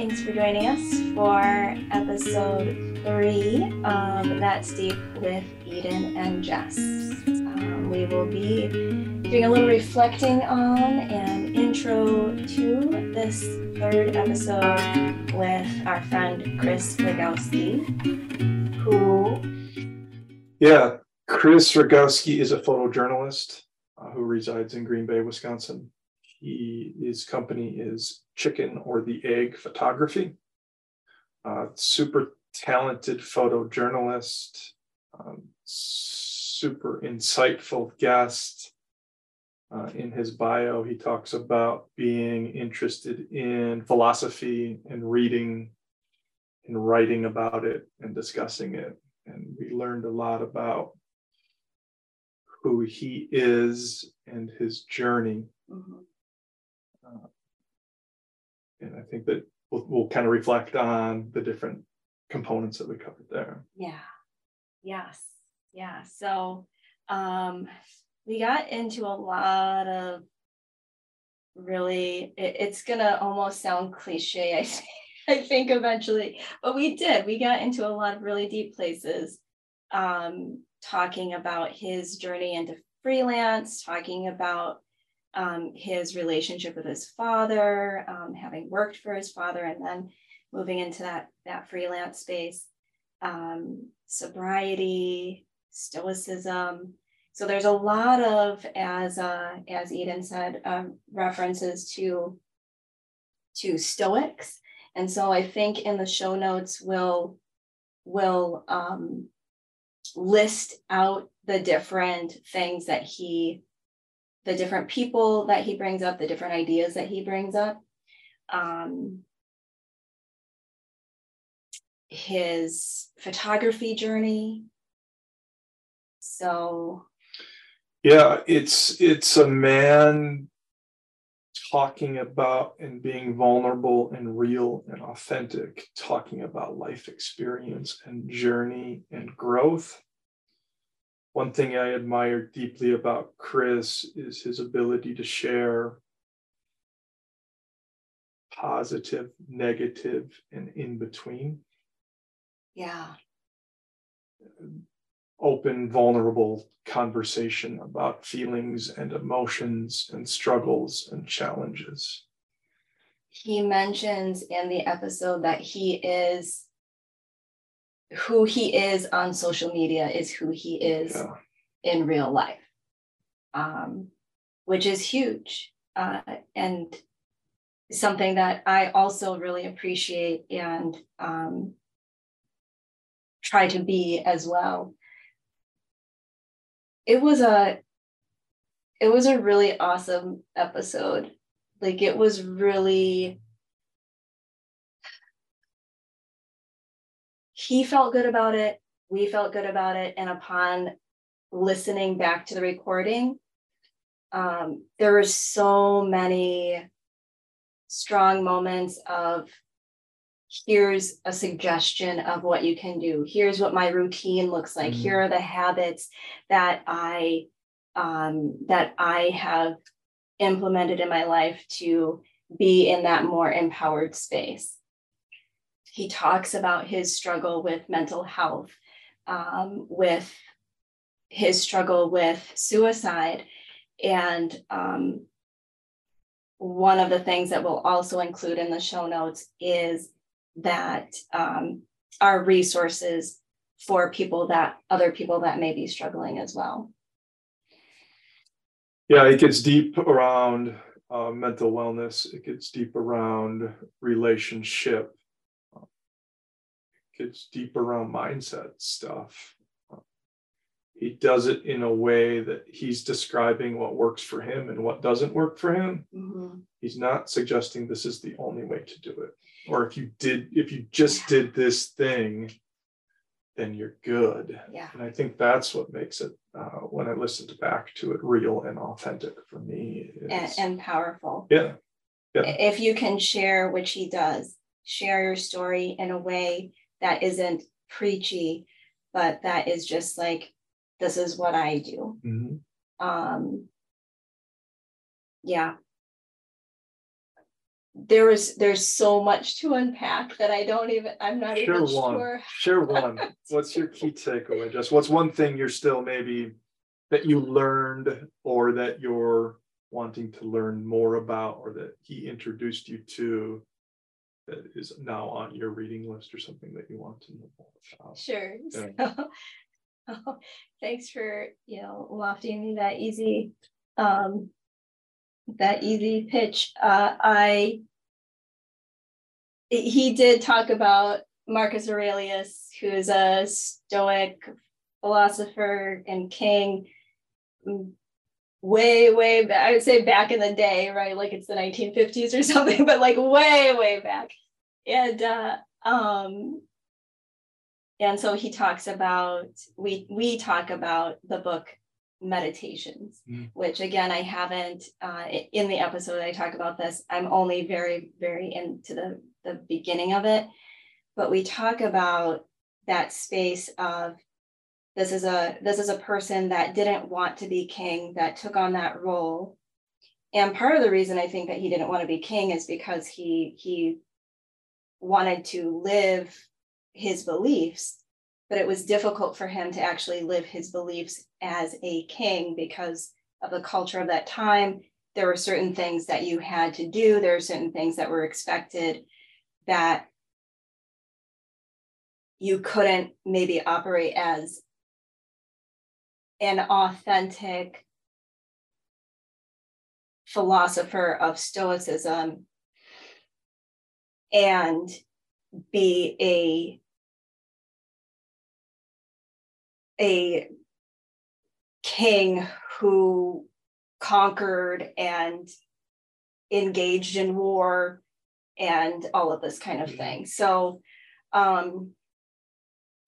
Thanks for joining us for episode three of That's Deep with Eden and Jess. Um, we will be doing a little reflecting on and intro to this third episode with our friend Chris Rugowski, who. Yeah, Chris Rugowski is a photojournalist uh, who resides in Green Bay, Wisconsin. He, his company is Chicken or the Egg Photography. Uh, super talented photojournalist, um, super insightful guest. Uh, in his bio, he talks about being interested in philosophy and reading and writing about it and discussing it. And we learned a lot about who he is and his journey. Mm-hmm. And I think that we'll, we'll kind of reflect on the different components that we covered there. Yeah. Yes. Yeah. So um, we got into a lot of really, it, it's going to almost sound cliche, I think, I think eventually, but we did. We got into a lot of really deep places, um, talking about his journey into freelance, talking about um, his relationship with his father, um, having worked for his father, and then moving into that that freelance space, um, sobriety, stoicism. So there's a lot of, as uh, as Eden said, um, references to to Stoics, and so I think in the show notes we'll will um, list out the different things that he the different people that he brings up, the different ideas that he brings up. Um, his photography journey. So yeah, it's it's a man talking about and being vulnerable and real and authentic, talking about life experience and journey and growth one thing I admire deeply about Chris is his ability to share positive, negative, and in between. Yeah. Open, vulnerable conversation about feelings and emotions and struggles and challenges. He mentions in the episode that he is who he is on social media is who he is yeah. in real life, um, which is huge uh, and something that I also really appreciate and um, try to be as well. It was a it was a really awesome episode. Like it was really he felt good about it. We felt good about it. And upon listening back to the recording, um, there were so many strong moments of here's a suggestion of what you can do. Here's what my routine looks like. Mm-hmm. Here are the habits that I um, that I have implemented in my life to be in that more empowered space he talks about his struggle with mental health, um, with his struggle with suicide. And um, one of the things that we'll also include in the show notes is that um, our resources for people that other people that may be struggling as well. Yeah, it gets deep around uh, mental wellness. It gets deep around relationship gets deep around mindset stuff. He does it in a way that he's describing what works for him and what doesn't work for him. Mm-hmm. He's not suggesting this is the only way to do it. Or if you did, if you just did this thing, then you're good. Yeah. And I think that's what makes it, uh, when I listened back to it, real and authentic for me. And, and powerful. Yeah. yeah. If you can share, which he does, share your story in a way that isn't preachy, but that is just like, this is what I do. Mm-hmm. Um, yeah. there was there's so much to unpack that I don't even I'm not Share even one. sure. Share one. What's your key takeaway? Just what's one thing you're still maybe that you learned or that you're wanting to learn more about or that he introduced you to that is now on your reading list or something that you want to know about? Sure. Yeah. So, thanks for you know lofting me that easy um that easy pitch. Uh I he did talk about Marcus Aurelius, who is a Stoic philosopher and king way, way back. I would say back in the day, right? Like it's the 1950s or something, but like way, way back. And uh um and so he talks about we we talk about the book meditations Mm. which again i haven't uh, in the episode i talk about this i'm only very very into the the beginning of it but we talk about that space of this is a this is a person that didn't want to be king that took on that role. And part of the reason i think that he didn't want to be king is because he he wanted to live his beliefs but it was difficult for him to actually live his beliefs as a king because of the culture of that time. There were certain things that you had to do. There were certain things that were expected that you couldn't maybe operate as an authentic philosopher of stoicism and be a a king who conquered and engaged in war and all of this kind of thing. So, um,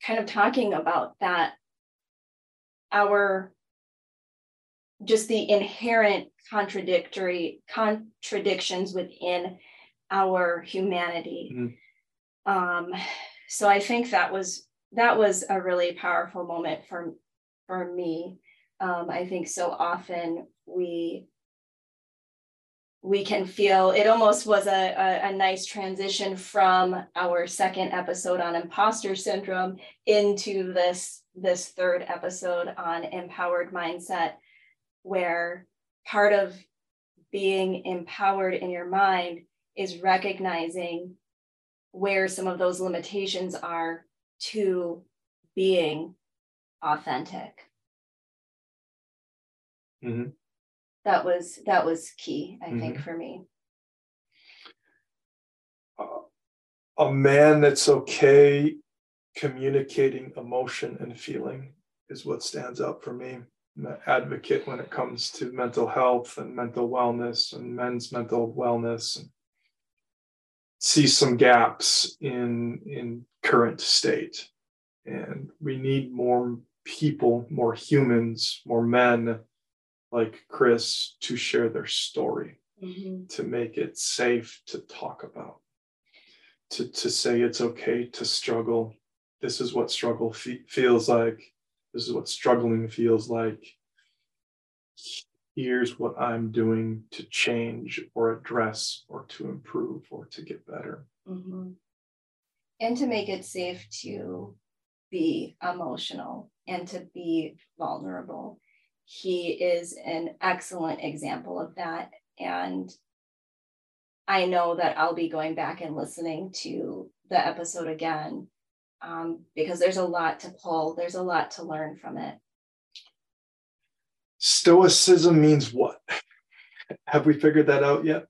kind of talking about that, our just the inherent contradictory contradictions within our humanity. Mhm. Um, so I think that was that was a really powerful moment for for me. Um, I think so often we we can feel it almost was a, a, a nice transition from our second episode on imposter syndrome into this this third episode on empowered mindset where part of being empowered in your mind is recognizing where some of those limitations are to being authentic Mhm. That was that was key i think Mhm. for me a man that's okay communicating emotion and feeling is what stands out for me. I'm an advocate when it comes to mental health and mental wellness and men's mental wellness. And see some gaps in in current state, and we need more people, more humans, more men like Chris to share their story to make it safe to talk about to, to say it's okay to struggle. This is what struggle fe- feels like. This is what struggling feels like. Here's what i'm doing to change or address or to improve or to get better. Mhm. and to make it safe to be emotional and to be vulnerable he is an excellent example of that. And i know that i'll be going back and listening to the episode again um, because there's a lot to pull there's a lot to learn from it. Stoicism means what? Have we figured that out yet?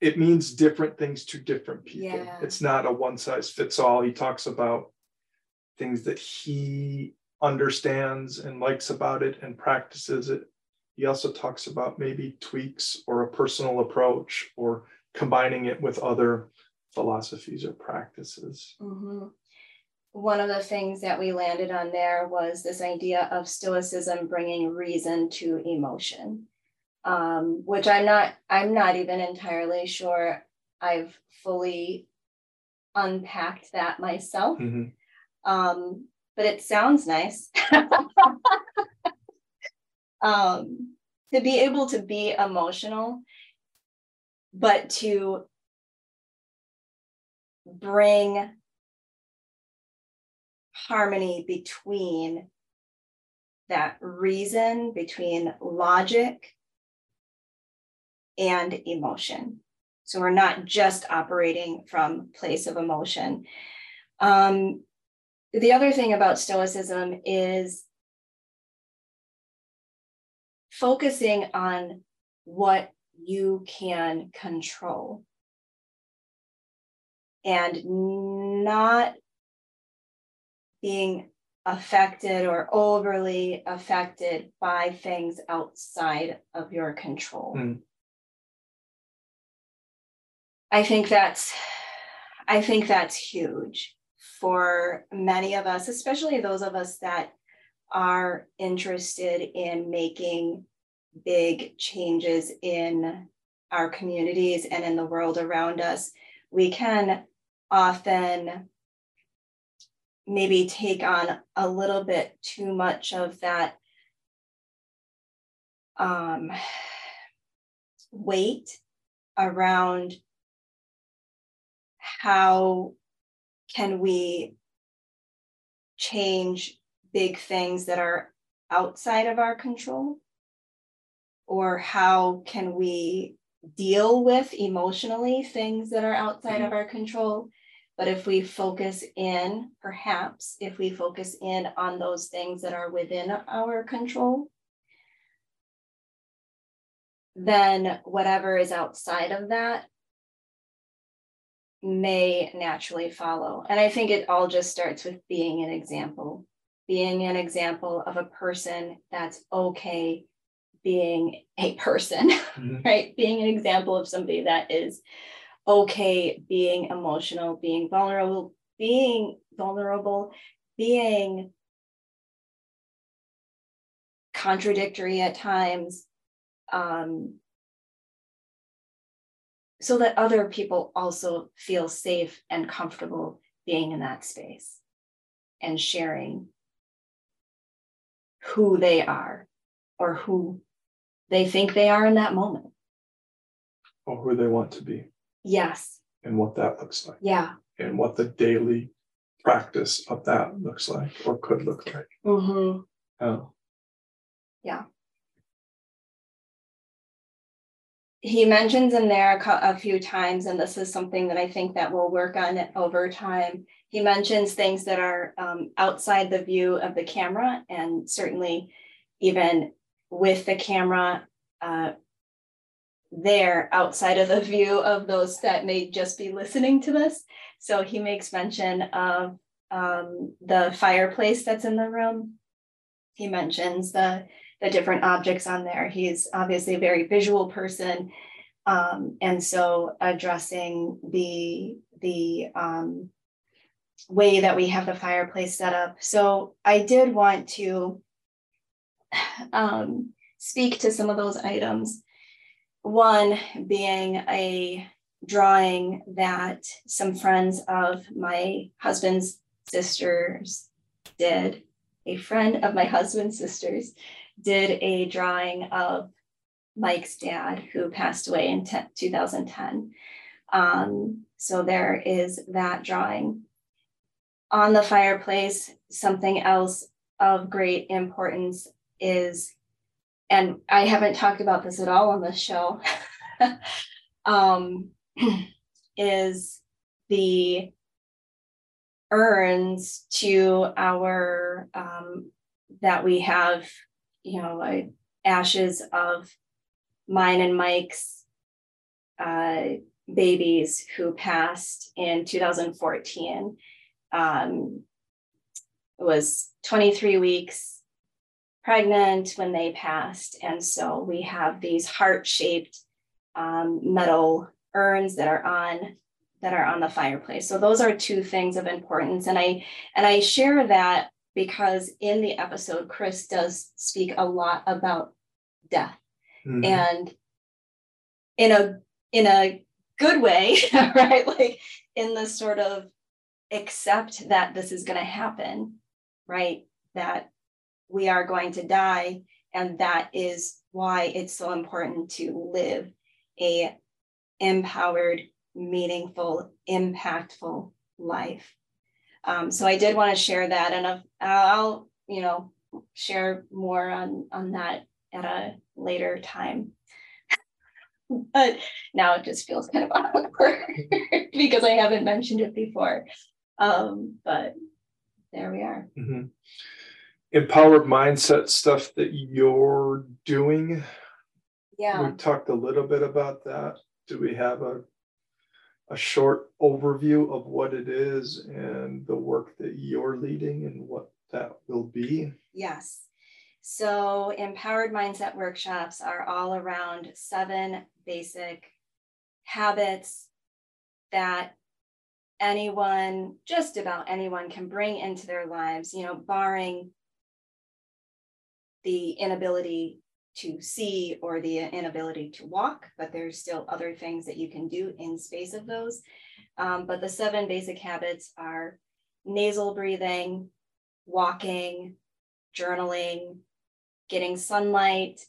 It means different things to different people. Yeah. it's not a one size fits all. He talks about things that he understands and likes about it and practices it he also talks about maybe tweaks or a personal approach or combining it with other philosophies or practices Mhm. One of the things that we landed on there was this idea of stoicism bringing reason to emotion, um, which I'm not. I'm not even entirely sure I've fully unpacked that myself. Mhm. Um, but it sounds nice. um, to be able to be emotional, but to bring harmony between that reason, between logic and emotion. So we're not just operating from place of emotion. Um, the other thing about Stoicism is focusing on what you can control and not being affected or overly affected by things outside of your control. Mm. I think that's I think that's huge for many of us, especially those of us that are interested in making big changes in our communities and in the world around us. We can often maybe take on a little bit too much of that um, weight around how can we change big things that are outside of our control or how can we deal with emotionally things that are outside mm-hmm. of our control but if we focus in, perhaps if we focus in on those things that are within our control, then whatever is outside of that may naturally follow. And I think it all just starts with being an example, being an example of a person that's okay being a person, mm-hmm. right? Being an example of somebody that is okay being emotional, being vulnerable, being vulnerable, being contradictory at times, um, so that other people also feel safe and comfortable being in that space and sharing who they are or who they think they are in that moment. Or who they want to be. Yes. And what that looks like. Yeah. And what the daily practice of that looks like or could look like. Mm-hmm. Oh. Yeah. He mentions in there a, a few times, and this is something that I think that we'll work on over time. He mentions things that are um, outside the view of the camera, and certainly even with the camera, uh, there outside of the view of those that may just be listening to this. So he makes mention of um, the fireplace that's in the room. He mentions the, the different objects on there. He's obviously a very visual person. Um, and so addressing the, the um, way that we have the fireplace set up. So I did want to um, speak to some of those items. One being a drawing that some friends of my husband's sisters did. A friend of my husband's sisters did a drawing of Mike's dad, who passed away in 2010. Um, so there is that drawing. On the fireplace, something else of great importance is and I haven't talked about this at all on this show, um, is the urns to our um, that we have, you know, like ashes of mine and Mike's uh, babies who passed in 2014. Um, it was 23 weeks pregnant when they passed. And so we have these heart-shaped um, metal urns that are on that are on the fireplace. So those are two things of importance. And I and I share that because in the episode, Chris does speak a lot about death. Mm-hmm. And in a in a good way, right? Like in the sort of accept that this is going to happen, right? That we are going to die. And that is why it's so important to live a empowered, meaningful, impactful life. Um, so I did want to share that, and I'll, you know, share more on on that at a later time. but now it just feels kind of awkward because I haven't mentioned it before. Um, but there we are. Mm-hmm. Empowered mindset stuff that you're doing. Yeah. We talked a little bit about that. Do we have a a short overview of what it is and the work that you're leading and what that will be? Yes. So, empowered mindset workshops are all around seven basic habits that anyone, just about anyone, can bring into their lives, you know, barring the inability to see or the inability to walk, but there's still other things that you can do in space of those. Um, but the seven basic habits are nasal breathing, walking, journaling, getting sunlight,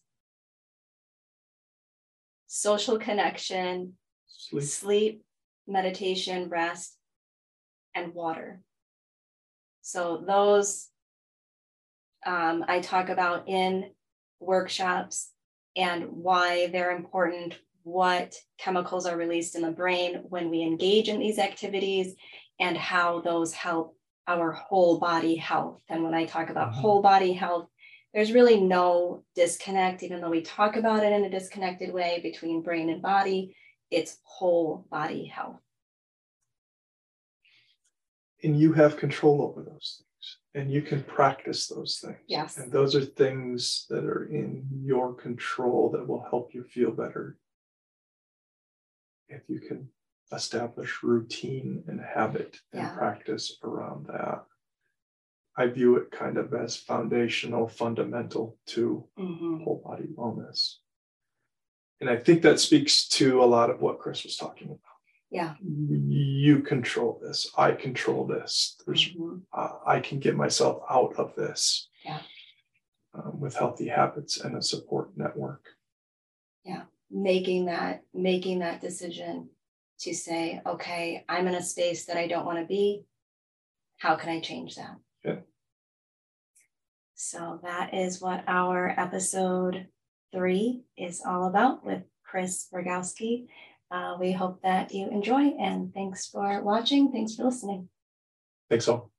social connection, sleep, sleep meditation, rest, and water. So those um, I talk about in workshops and why they're important, what chemicals are released in the brain when we engage in these activities, and how those help our whole body health. And when I talk about mm-hmm. whole body health, there's really no disconnect, even though we talk about it in a disconnected way between brain and body, it's whole body health. And you have control over those things and you can practice those things. Yes. And those are things that are in your control that will help you feel better. If you can establish routine and habit and yeah. practice around that. I view it kind of as foundational, fundamental to mm-hmm. whole body wellness. And I think that speaks to a lot of what Chris was talking about. Yeah. You control this. I control this. There's, mm-hmm. uh, I can get myself out of this. Yeah. Um, with healthy habits and a support network. Yeah, making that making that decision to say, okay, I'm in a space that I don't want to be. How can I change that? Yeah. So that is what our episode three is all about with Chris Rugowski. Uh, we hope that you enjoy and thanks for watching. Thanks for listening. Thanks all.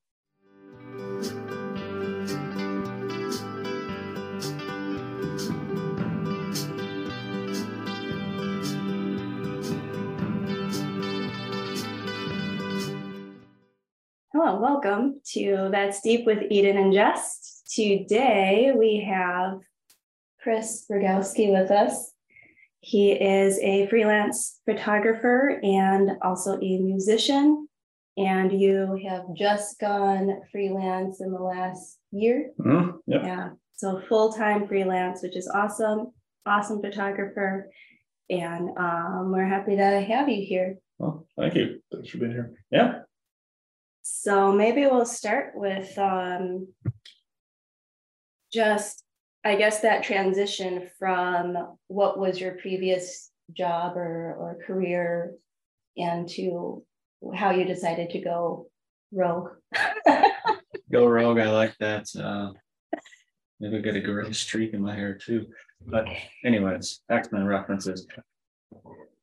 Hello, welcome to That's Deep with Eden and Jess. Today we have Chris Rugowski with us. He is a freelance photographer and also a musician. And you have just gone freelance in the last year. Mm-hmm. Yep. Yeah. So full time freelance, which is awesome. Awesome photographer. And um, we're happy to have you here. Well, thank you. Thanks for being here. Yeah. So maybe we'll start with um, just, I guess, that transition from what was your previous job or, or career and to how you decided to go rogue. go rogue. I like that. Uh, maybe get a gray streak in my hair too. But anyways, X-Men references.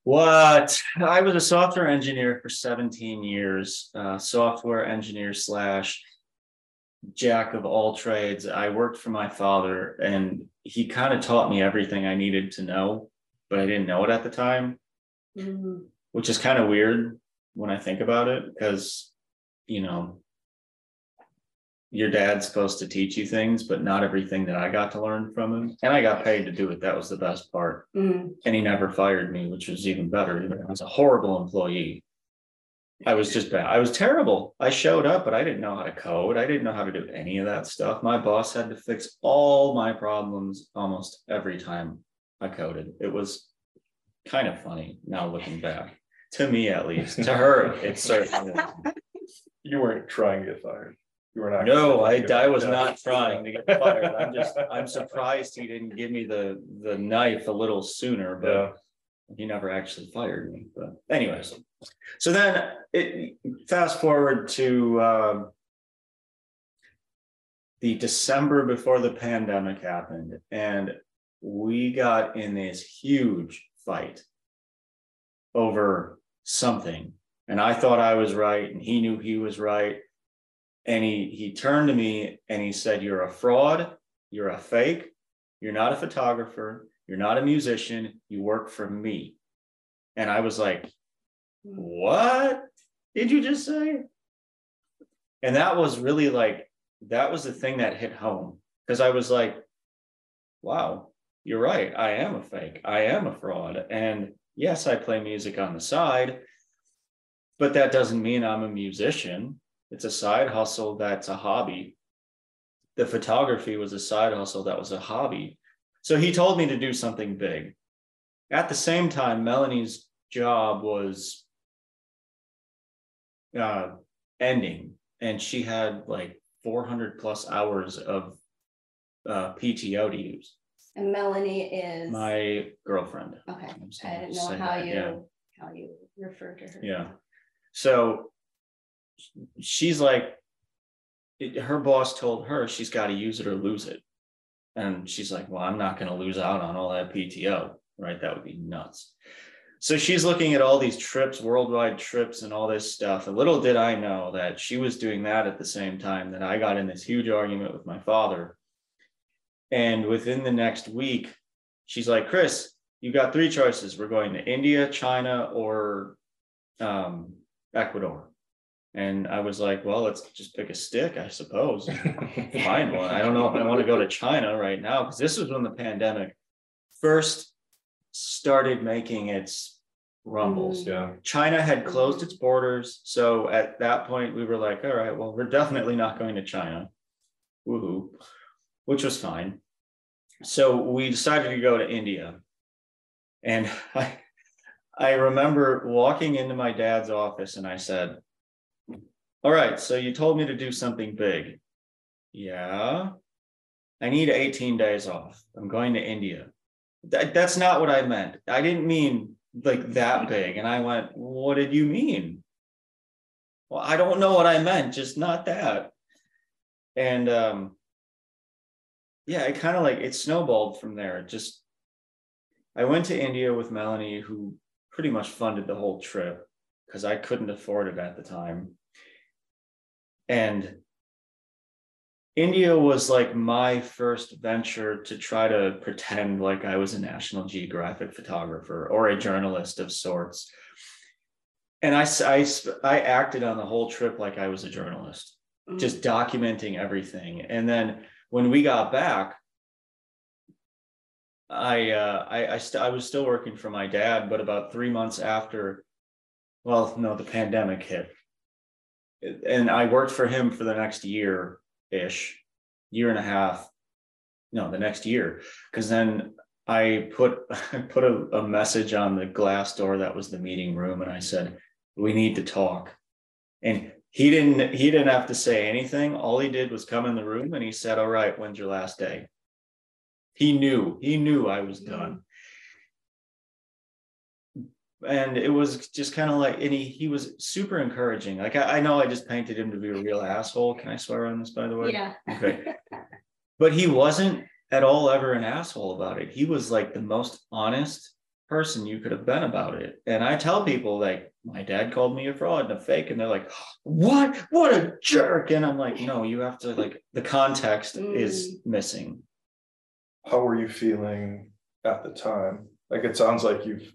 What? I was a software engineer for 17 years, uh, software engineer slash jack of all trades. I worked for my father and he kind of taught me everything I needed to know, but I didn't know it at the time, mm-hmm. which is kind of weird when I think about it because, you know, your dad's supposed to teach you things, but not everything that I got to learn from him. And I got paid to do it. That was the best part. Mm. And he never fired me, which was even better. I was a horrible employee. I was just bad. I was terrible. I showed up, but I didn't know how to code. I didn't know how to do any of that stuff. My boss had to fix all my problems almost every time I coded. It was kind of funny now looking back. To me, at least. to her, it's certainly. You weren't trying to get fired. You were not. No, I, I was not trying to get fired. I'm just, I'm surprised he didn't give me the, the knife a little sooner, but He never actually fired me, but anyways. So then it fast forward to um, the December before the pandemic happened, and we got in this huge fight over something. And I thought I was right, and he knew he was right. And he he turned to me and he said, You're a fraud, you're a fake, you're not a photographer, you're not a musician, you work for me. And I was like, What did you just say? And that was really like that was the thing that hit home because I was like, wow, you're right. I am a fake. I am a fraud. And yes, I play music on the side, but that doesn't mean I'm a musician. It's a side hustle that's a hobby. The photography was a side hustle that was a hobby. So he told me to do something big. At the same time, Melanie's job was uh, ending, and she had like 400 plus hours of uh, PTO to use. And Melanie is My girlfriend. okay. I'm didn't know how that, you yeah. how you refer to her. Yeah. So she's like, it- her boss told her she's got to use it or lose it. And she's like, well, I'm not going to lose out on all that PTO, right? That would be nuts. So she's looking at all these trips, worldwide trips, and all this stuff. And little did I know that she was doing that at the same time that I got in this huge argument with my father. And within the next week, she's like, Chris, you've got three choices. We're going to India, China, or um, Ecuador. And I was like, well, let's just pick a stick, I suppose. Find one. I don't know if I want to go to China right now because this was when the pandemic first started making its rumbles. Mm. Yeah, China had closed its borders. So at that point, we were like, all right, well, we're definitely not going to China. Woohoo, which was fine. So we decided to go to India. And I, I remember walking into my dad's office and I said, all right, so you told me to do something big. Yeah. I need 18 days off. I'm going to India. That, that's not what I meant. I didn't mean like that big. And I went, what did you mean? Well, I don't know what I meant, just not that. And um yeah, it kind of like it snowballed from there. Just I went to India with Melanie, who pretty much funded the whole trip because I couldn't afford it at the time. And India was like my first venture to try to pretend like I was a National Geographic photographer or a journalist of sorts. And I, I, I acted on the whole trip like I was a journalist, Mm. just documenting everything. And then when we got back, I, uh, I, I, st- I was still working for my dad, but about three months after, well, no, the pandemic hit. And I worked for him for the next year ish, year and a half. No, the next year, because then I put I put a, a message on the glass door that was the meeting room, and I said, "We need to talk." And he didn't he didn't have to say anything. All he did was come in the room and he said, "All right, when's your last day?" He knew he knew I was done. And it was just kind of like, and he he was super encouraging. Like I, I know I just painted him to be a real asshole. Can I swear on this, by the way? Yeah. Okay. But he wasn't at all ever an asshole about it. He was like the most honest person you could have been about it. And I tell people like my dad called me a fraud and a fake, and they're like, "What? What a jerk!" And I'm like, "No, you have to like the context is mm. missing." how were you feeling at the time? Like, it sounds like you've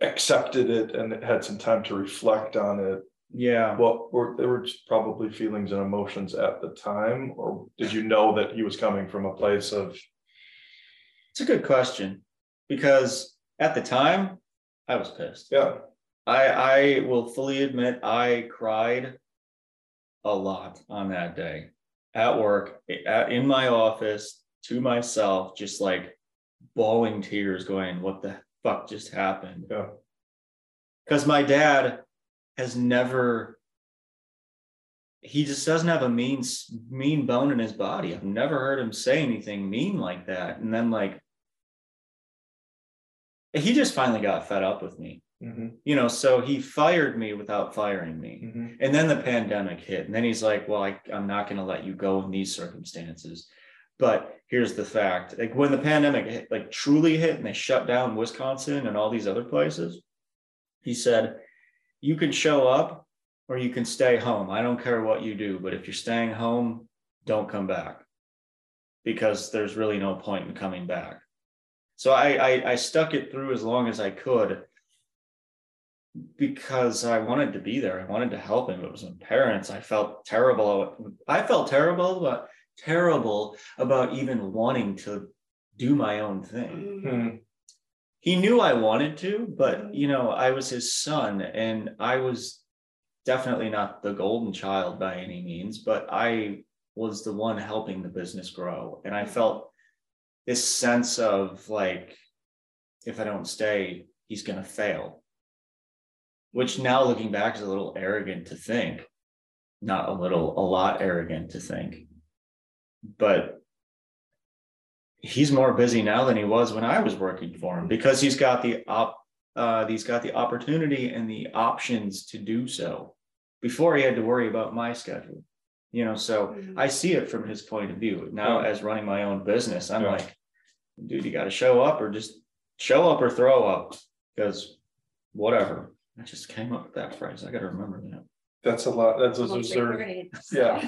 accepted it and had some time to reflect on it. Yeah. Well, were there were probably feelings and emotions at the time, or did you know that he was coming from a place of, It's a good question because at the time I was pissed. yeah, I I will fully admit I cried a lot on that day at work, at, in my office, to myself, just like bawling tears, going, "What the fuck just happened?" yeah, Because my dad has never. He just doesn't have a mean mean bone in his body. I've never heard him say anything mean like that. And then like he just finally got fed up with me. Mhm, You know, so he fired me without firing me. mhm. And then the pandemic hit, and then he's like, "Well, I, I'm not going to let you go in these circumstances." But here's the fact: like when the pandemic hit, like truly hit, and they shut down Wisconsin and all these other places, he said, "You can show up, or you can stay home. I don't care what you do, but if you're staying home, don't come back, because there's really no point in coming back." So I, I, I stuck it through as long as I could because I wanted to be there. I wanted to help him. It was my parents. I felt terrible. I felt terrible, but terrible about even wanting to do my own thing. Mhm. He knew I wanted to, but you know, I was his son and I was definitely not the golden child by any means, but I was the one helping the business grow. And I felt this sense of like, if I don't stay, he's going to fail which now looking back is a little arrogant to think not a little a lot arrogant to think but he's more busy now than he was when i was working for him because he's got the op uh, he's got the opportunity and the options to do so before he had to worry about my schedule you know so Mhm. i see it from his point of view now Yeah. as running my own business i'm Yeah. like dude you got to show up or just show up or throw up because whatever I just came up with that phrase. I got to remember that. That's a lot, that's a Almost yeah,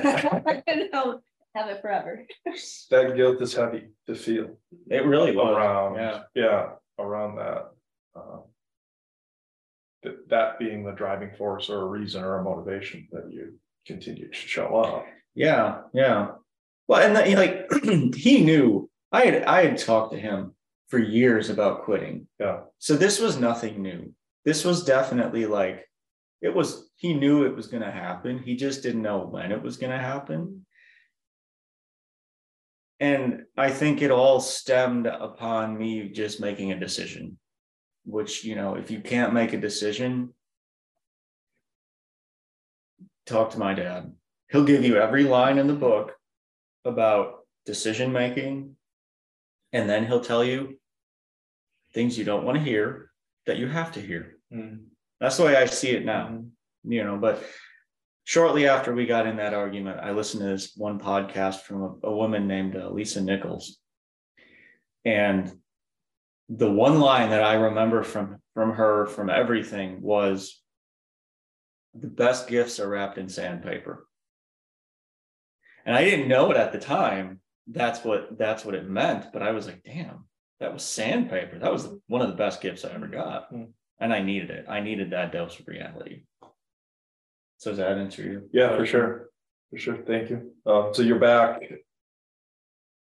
I'll Have it forever. that guilt is heavy to feel It really was. around, Yeah. yeah, around that. uh, That, that being the driving force or a reason or a motivation that you continue to show up. Yeah. Yeah. Well, and the, like he knew I had I had talked to him for years about quitting. Yeah. So this was nothing new. This was definitely like it was he knew it was going to happen. He just didn't know when it was going to happen. And I think it all stemmed upon me just making a decision, which, you know, if you can't make a decision, talk to my dad. He'll give you every line in the book about decision making. And then he'll tell you things you don't want to hear that you have to hear. Mm. That's the way I see it now, you know. But shortly after we got in that argument, I listened to this one podcast from a, a woman named uh, Lisa Nichols, and the one line that I remember from from her from everything was, "The best gifts are wrapped in sandpaper." And I didn't know it at the time. That's what that's what it meant. But I was like, "Damn, that was sandpaper. That was one of the best gifts I ever got." Hmm. and I needed it. I needed that dose of reality. So does that answer you? Yeah, for sure, for sure, thank you. Um, so you're back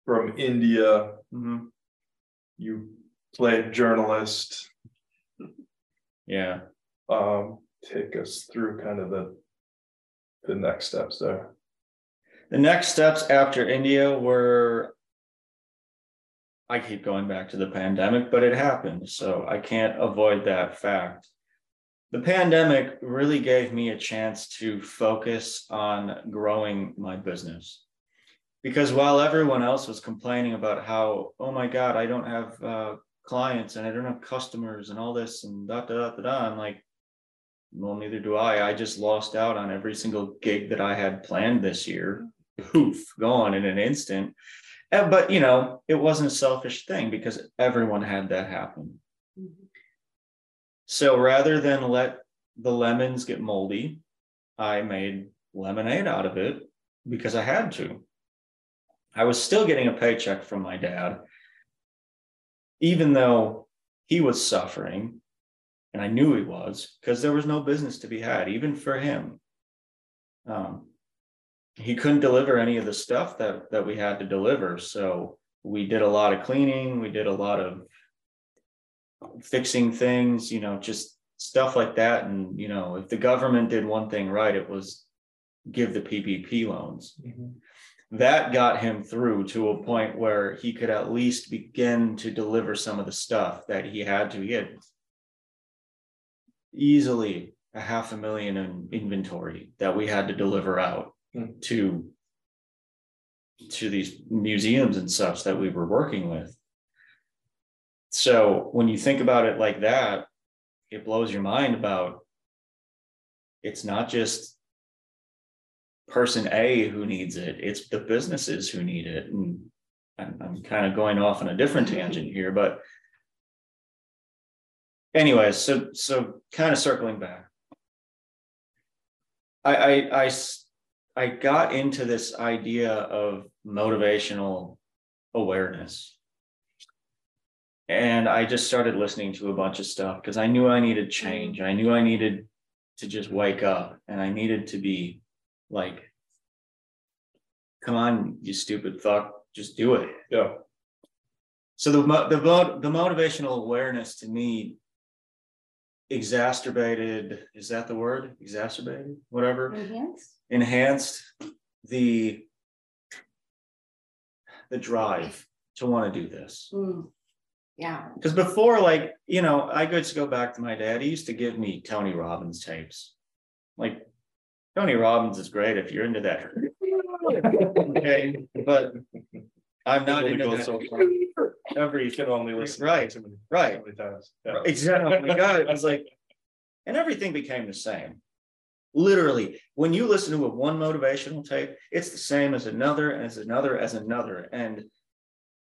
from India, Mhm. you played journalist, Yeah. um, take us through kind of the. The next steps there. The next steps after India were. I keep going back to the pandemic, but it happened. So I can't avoid that fact. The pandemic really gave me a chance to focus on growing my business. Because while everyone else was complaining about how, oh my God, I don't have uh, clients and I don't have customers and all this and da da da da, da I'm like, well, neither do I. I just lost out on every single gig that I had planned this year. Poof, gone in an instant. But you know, it wasn't a selfish thing because everyone had that happen. So rather than let the lemons get moldy, I made lemonade out of it because I had to. I was still getting a paycheck from my dad, even though he was suffering, and I knew he was because there was no business to be had, even for him. Um, he couldn't deliver any of the stuff that that we had to deliver, so we did a lot of cleaning, we did a lot of fixing things, you know, just stuff like that. And, you know, if the government did one thing right, it was give the PPP loans. That got him through to a point where he could at least begin to deliver some of the stuff that he had to. He had easily a half a million in inventory that we had to deliver out Hmm. to to these museums and such that we were working with so when you think about it like that, it blows your mind about it's not just person A who needs it, it's the businesses who need it. And I'm, I'm kind of going off on a different tangent here, but anyways, so so kind of circling back. I, I I I got into this idea of motivational awareness. And I just started listening to a bunch of stuff because I knew I needed change. I knew I needed to just wake up and I needed to be like, come on, you stupid fuck, just do it. Yeah. So the the the motivational awareness to me exacerbated is that the word exacerbated whatever Enhanced? enhanced the the drive to want to do this Mm. Yeah. because before like you know i could just go back to my dad he used to give me tony robbins tapes like tony robbins is great if you're into that okay but i'm not Only into goes that so far. every You can only listen. Right, so many- right. so many times. Yeah. Exactly. God, it was like, and everything became the same. Literally, when you listen to a one motivational tape, it's the same as another, as another, as another. And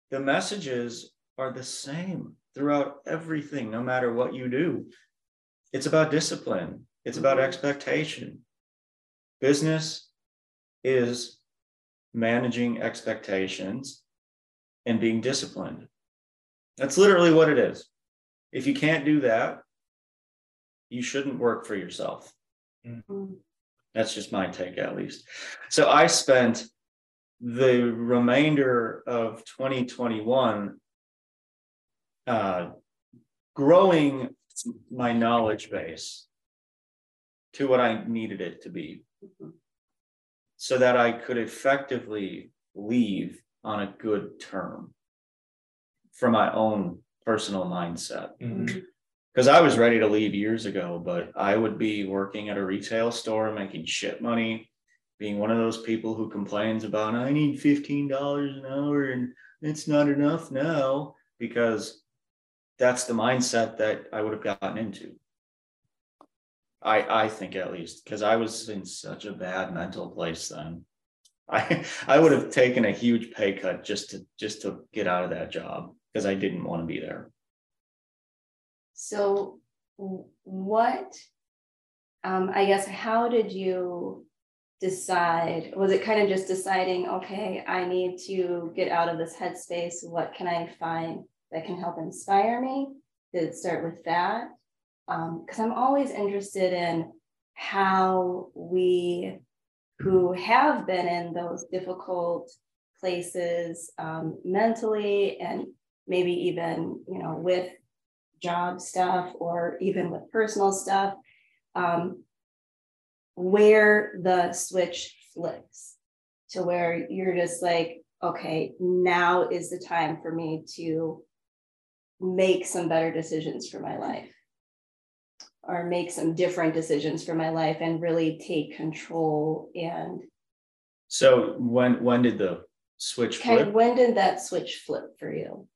the messages are the same throughout everything, no matter what you do. It's about discipline, it's about Mhm. expectation. Business is managing expectations and being disciplined. That's literally what it is. If you can't do that, you shouldn't work for yourself. Mm. That's just my take, at least. So I spent the remainder of 2021 uh, growing my knowledge base to what I needed it to be Mhm. so that I could effectively leave on a good term for my own personal mindset. Mhm. Mm. Because I was ready to leave years ago, but I would be working at a retail store making shit money, being one of those people who complains about, I need $15 an hour and it's not enough now, because that's the mindset that I would have gotten into. I, I think at least, because I was in such a bad mental place then. I, I would have taken a huge pay cut just to, just to get out of that job, because I didn't want to be there. So what, um, I guess, how did you decide? Was it kind of just deciding, okay, I need to get out of this headspace. What can I find that can help inspire me? to start with that? Um, because I'm always interested in how we who have been in those difficult places um, mentally and maybe even you know with job stuff or even with personal stuff, um, where the switch flips to where you're just like, okay, now is the time for me to make some better decisions for my life or make some different decisions for my life and really take control and So when, when did the switch kind of flip? when did that switch flip for you?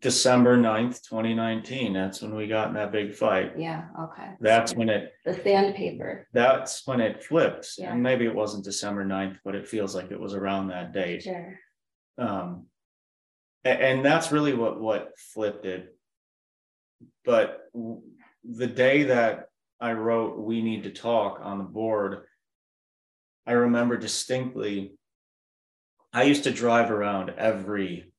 December 9th, twenty nineteen. That's when we got in that big fight. Yeah, okay. That's when it, The sandpaper, that's when it flipped. Yeah. And maybe it wasn't December 9th, but it feels like it was around that date. sure. Um, and, that's really what, what flipped it. But the day that I wrote, we need to talk on the board, I remember distinctly, I used to drive around every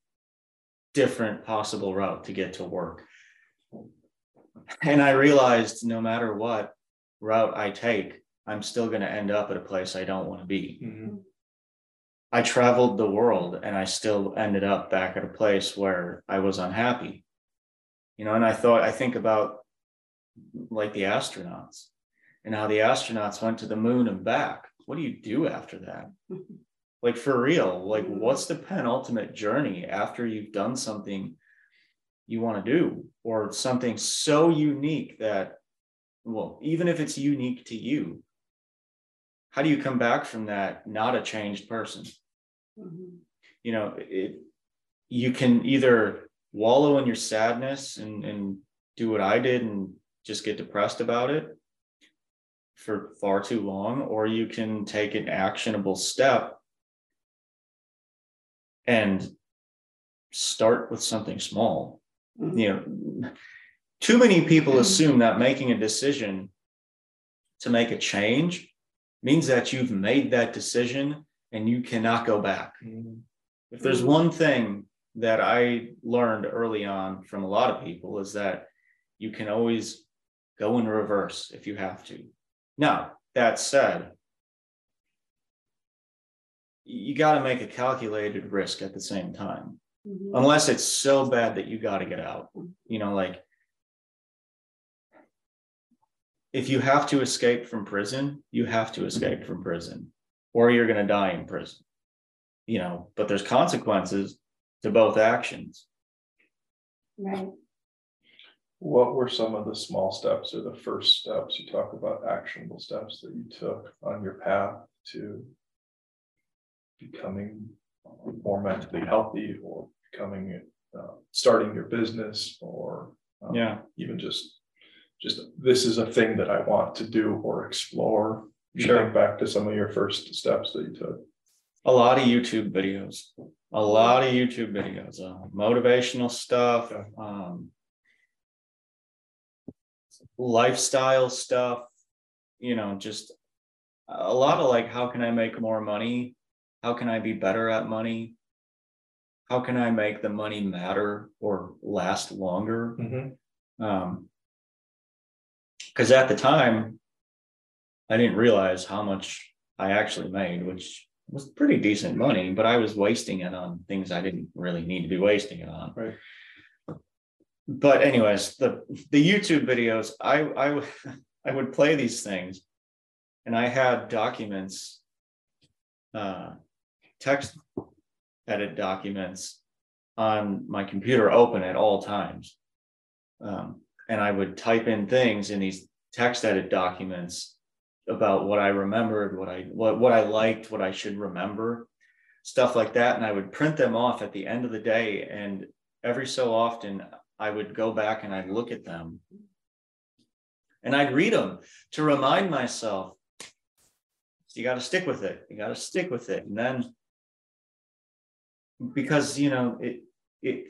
different possible route to get to work. And I realized no matter what route I take, I'm still going to end up at a place I don't want to be. Mhm. I traveled the world and I still ended up back at a place where I was unhappy. You know, and I thought, I think about like the astronauts and how the astronauts went to the moon and back. What do you do after that? Like for real, like Mhm. what's the penultimate journey after you've done something you want to do or something so unique that, well, even if it's unique to you, how do you come back from that not a changed person? Mhm. you know it you can either wallow in your sadness and, and do what I did and just get depressed about it for far too long, or you can take an actionable step and start with something small. Mhm. You know, too many people assume that making a decision to make a change means that you've made that decision and you cannot go back. If there's one thing that I learned early on from a lot of people is that you can always go in reverse if you have to. Now, that said, you got to make a calculated risk at the same time, Mhm. unless it's so bad that you got to get out. You know, like if you have to escape from prison, you have to escape from prison, or you're going to die in prison. You know, but there's consequences to both actions. Right. What were some of the small steps or the first steps? You talk about actionable steps that you took on your path to becoming more mentally healthy or becoming, uh, starting your business or um, Yeah. even just, just this is a thing that I want to do or explore. You Sure. Think back to some of your first steps that you took. A lot of YouTube videos, a lot of YouTube videos, uh, motivational stuff, um, lifestyle stuff, you know, just a lot of like, how can I make more money? How can I be better at money? How can I make the money matter or last longer? Um, because at the time, I didn't realize how much I actually made, which was pretty decent money, but I was wasting it on things I didn't really need to be wasting it on. Right. But anyways, the the YouTube videos, I I would I would play these things, and I had documents, uh, text edit documents on my computer open at all times. Um, and I would type in things in these text edit documents about what I remembered, what I what what I liked, what I should remember, stuff like that. And I would print them off at the end of the day. And every so often I would go back and I'd look at them. And I'd read them to remind myself, you got to stick with it. You got to stick with it. And then because you know, it it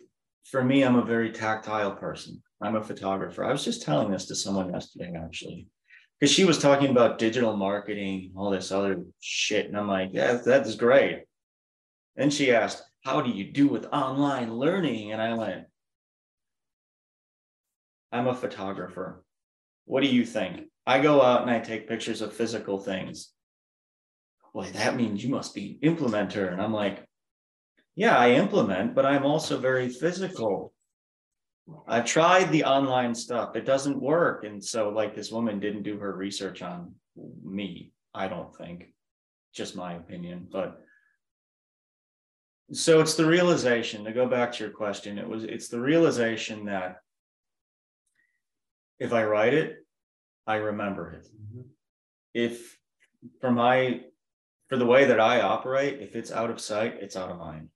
for me, I'm a very tactile person. I'm a photographer. I was just telling this to someone yesterday, actually, because she was talking about digital marketing, all this other shit. And I'm like, yeah, that's great. Then she asked, how do you do with online learning? And I went, I'm a photographer. What do you think? I go out and I take pictures of physical things. Well, that means you must be implementer. And I'm like, yeah, I implement, but I'm also very physical. I tried the online stuff, it doesn't work. And so, like, this woman didn't do her research on me, I don't think, just my opinion. But so it's the realization to go back to your question, it was it's the realization that if I write it, I remember it. Mm-hmm. If for my for the way that I operate, if it's out of sight, it's out of mind.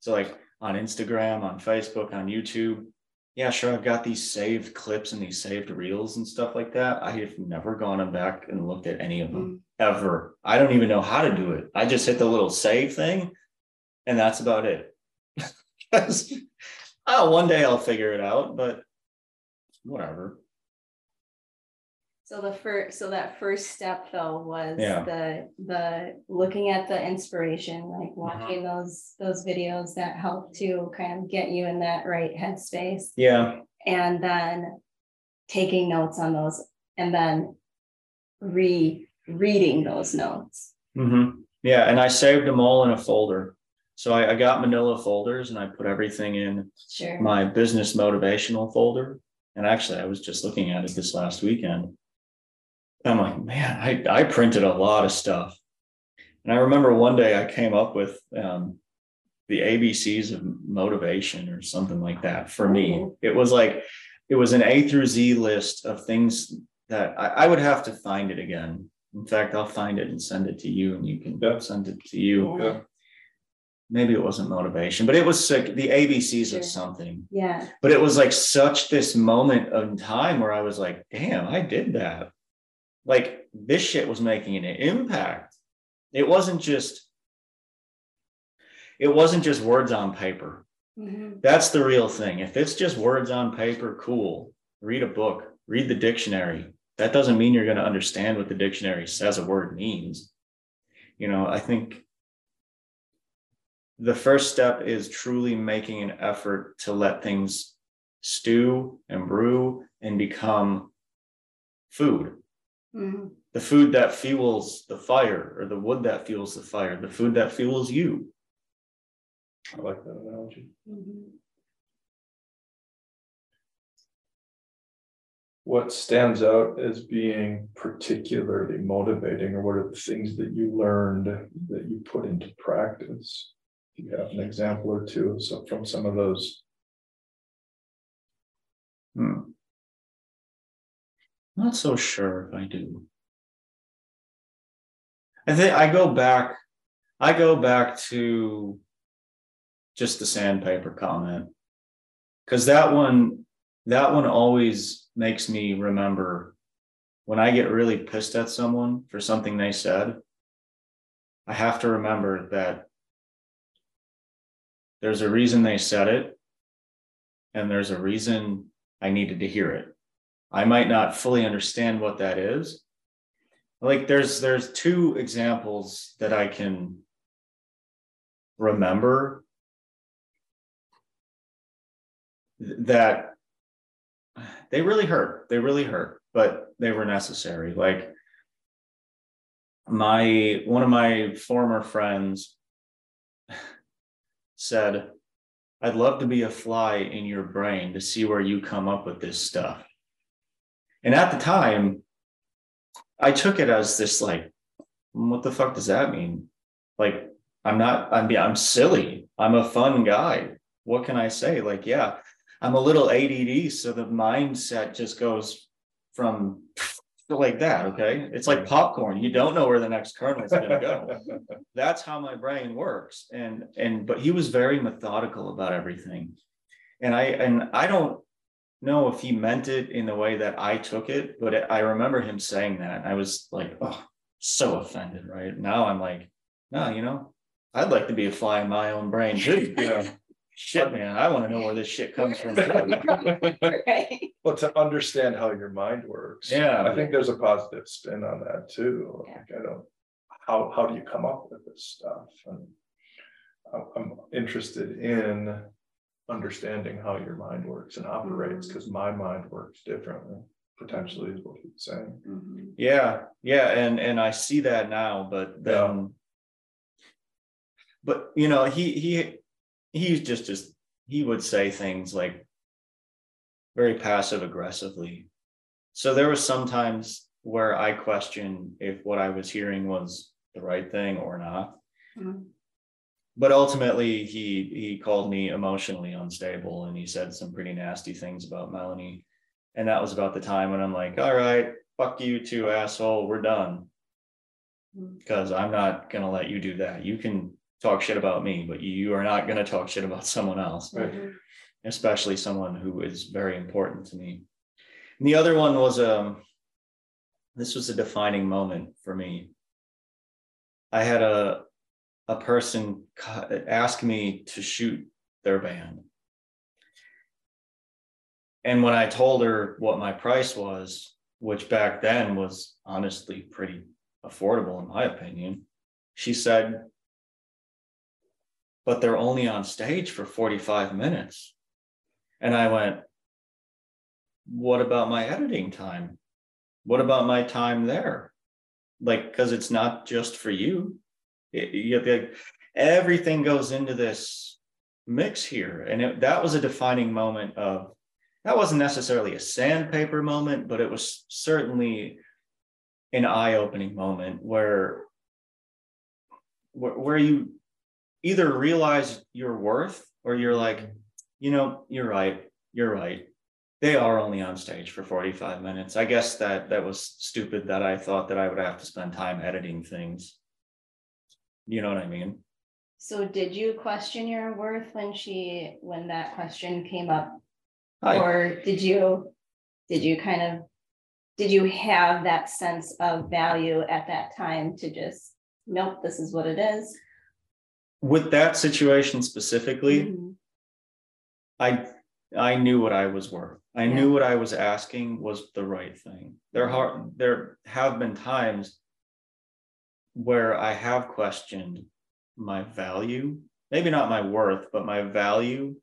So like on Instagram, on Facebook, on YouTube, yeah, sure, I've got these saved clips and these saved reels and stuff like that. I have never gone back and looked at any of them mm. ever. I don't even know how to do it. I just hit the little save thing, and that's about it. Oh, one day I'll figure it out, but whatever. So the first, so that first step though was Yeah. the, the looking at the inspiration, like watching those, those videos that help to kind of get you in that right headspace. Yeah, And then taking notes on those and then re, reading those notes. Mm-hmm. Yeah, and I saved them all in a folder. So I, I got manila folders and I put everything in Sure. my business motivational folder. And actually, I was just looking at it this last weekend. I'm like, man, I, I printed a lot of stuff. And I remember one day I came up with um, the ABCs of motivation or something like that for me. It was like, it was an A through Z list of things that I, I would have to find it again. In fact, I'll find it and send it to you and you can Yeah. send it to you. Yeah. maybe it wasn't motivation, but it was sick, the ABCs Sure. of something. Yeah. But it was like such this moment of time where I was like, damn, I did that. Like this shit was making an impact. It wasn't just it wasn't just words on paper. Mhm. That's the real thing. If it's just words on paper, cool. Read a book, read the dictionary. That doesn't mean you're going to understand what the dictionary says a word means. You know, I think the first step is truly making an effort to let things stew and brew and become food. Mhm. The food that fuels the fire, or the wood that fuels the fire, the food that fuels you. I like that analogy. Mhm. What stands out as being particularly motivating, or what are the things that you learned that you put into practice? Do you have an example or two of some, from some of those? Hmm. Not so sure if I do. I think I go back, I go back to just the sandpaper comment. Cause that one, that one always makes me remember when I get really pissed at someone for something they said. I have to remember that there's a reason they said it. And there's a reason I needed to hear it. I might not fully understand what that is. Like there's there's two examples that I can remember that they really hurt. They really hurt, but they were necessary. Like my one of my former friends said, I'd love to be a fly in your brain to see where you come up with this stuff. And at the time, I took it as this like, what the fuck does that mean? Like, I'm not, I'm, I'm silly. I'm a fun guy. What can I say? Like, yeah, I'm a little ADD. So the mindset just goes from like that. Okay. It's like popcorn. You don't know where the next kernel is going to go that's how my brain works and and but he was very methodical about everything and i and i don't know if he meant it in the way that i took it but i remember him saying that i was like oh so offended right now i'm like no you know i'd like to be a fly in my own brain too Yeah. shit man i want to know where this shit comes from too. Right. Well, to understand how your mind works. Yeah. I think there's a positive spin on that too. Yeah. Like, I don't, how, how do you come up with this stuff? And I'm, I'm interested in understanding how your mind works and operates, because my mind works differently, potentially is what he's saying. Mhm. Yeah, yeah, and and I see that now, but then, but you know, he he he's just just he would say things like very passive aggressively. So there was sometimes where I questioned if what I was hearing was the right thing or not. Mhm. But ultimately, he he called me emotionally unstable, and he said some pretty nasty things about Melanie. And that was about the time when I'm like, all right, fuck you too, asshole. We're done. Because I'm not gonna let you do that. You can talk shit about me, but you are not gonna talk shit about someone else, Right. Mhm. especially someone who is very important to me. And the other one was um this was a defining moment for me. I had a a person ca- ask me to shoot their band. And when I told her what my price was, which back then was honestly pretty affordable in my opinion, she said, but they're only on stage for 45 minutes. And I went, what about my editing time? What about my time there? Like, because it's not just for you. You to- everything goes into this mix here. And it, that was a defining moment of, that wasn't necessarily a sandpaper moment, but it was certainly an eye-opening moment where, where, where you either realize your worth or you're like, you know, you're right, you're right. They are only on stage for 45 minutes. I guess that that was stupid that I thought that I would have to spend time editing things. You know what I mean? So did you question your worth when she, when that question came up? I- Or did you, did you kind of, did you have that sense of value at that time to just, nope, this is what it is? With that situation specifically, Mhm. I, I knew what I was worth. I Yeah. knew what I was asking was the right thing. There are, there have been times where I have questioned my value, maybe not my worth, but my value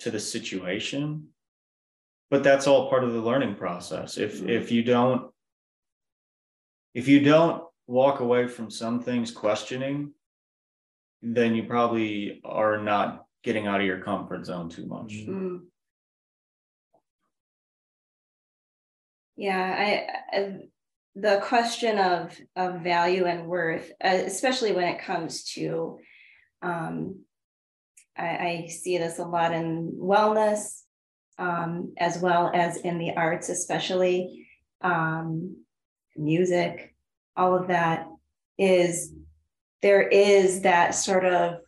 to the situation. But that's all part of the learning process. If, Mhm. if you don't, if you don't walk away from some things questioning, then you probably are not getting out of your comfort zone too much. Mm. Yeah, I, I, the question of, of value and worth, uh, especially when it comes to, um, I, I see this a lot in wellness, um, as well as in the arts, especially, um, music, all of that is, there is that sort of,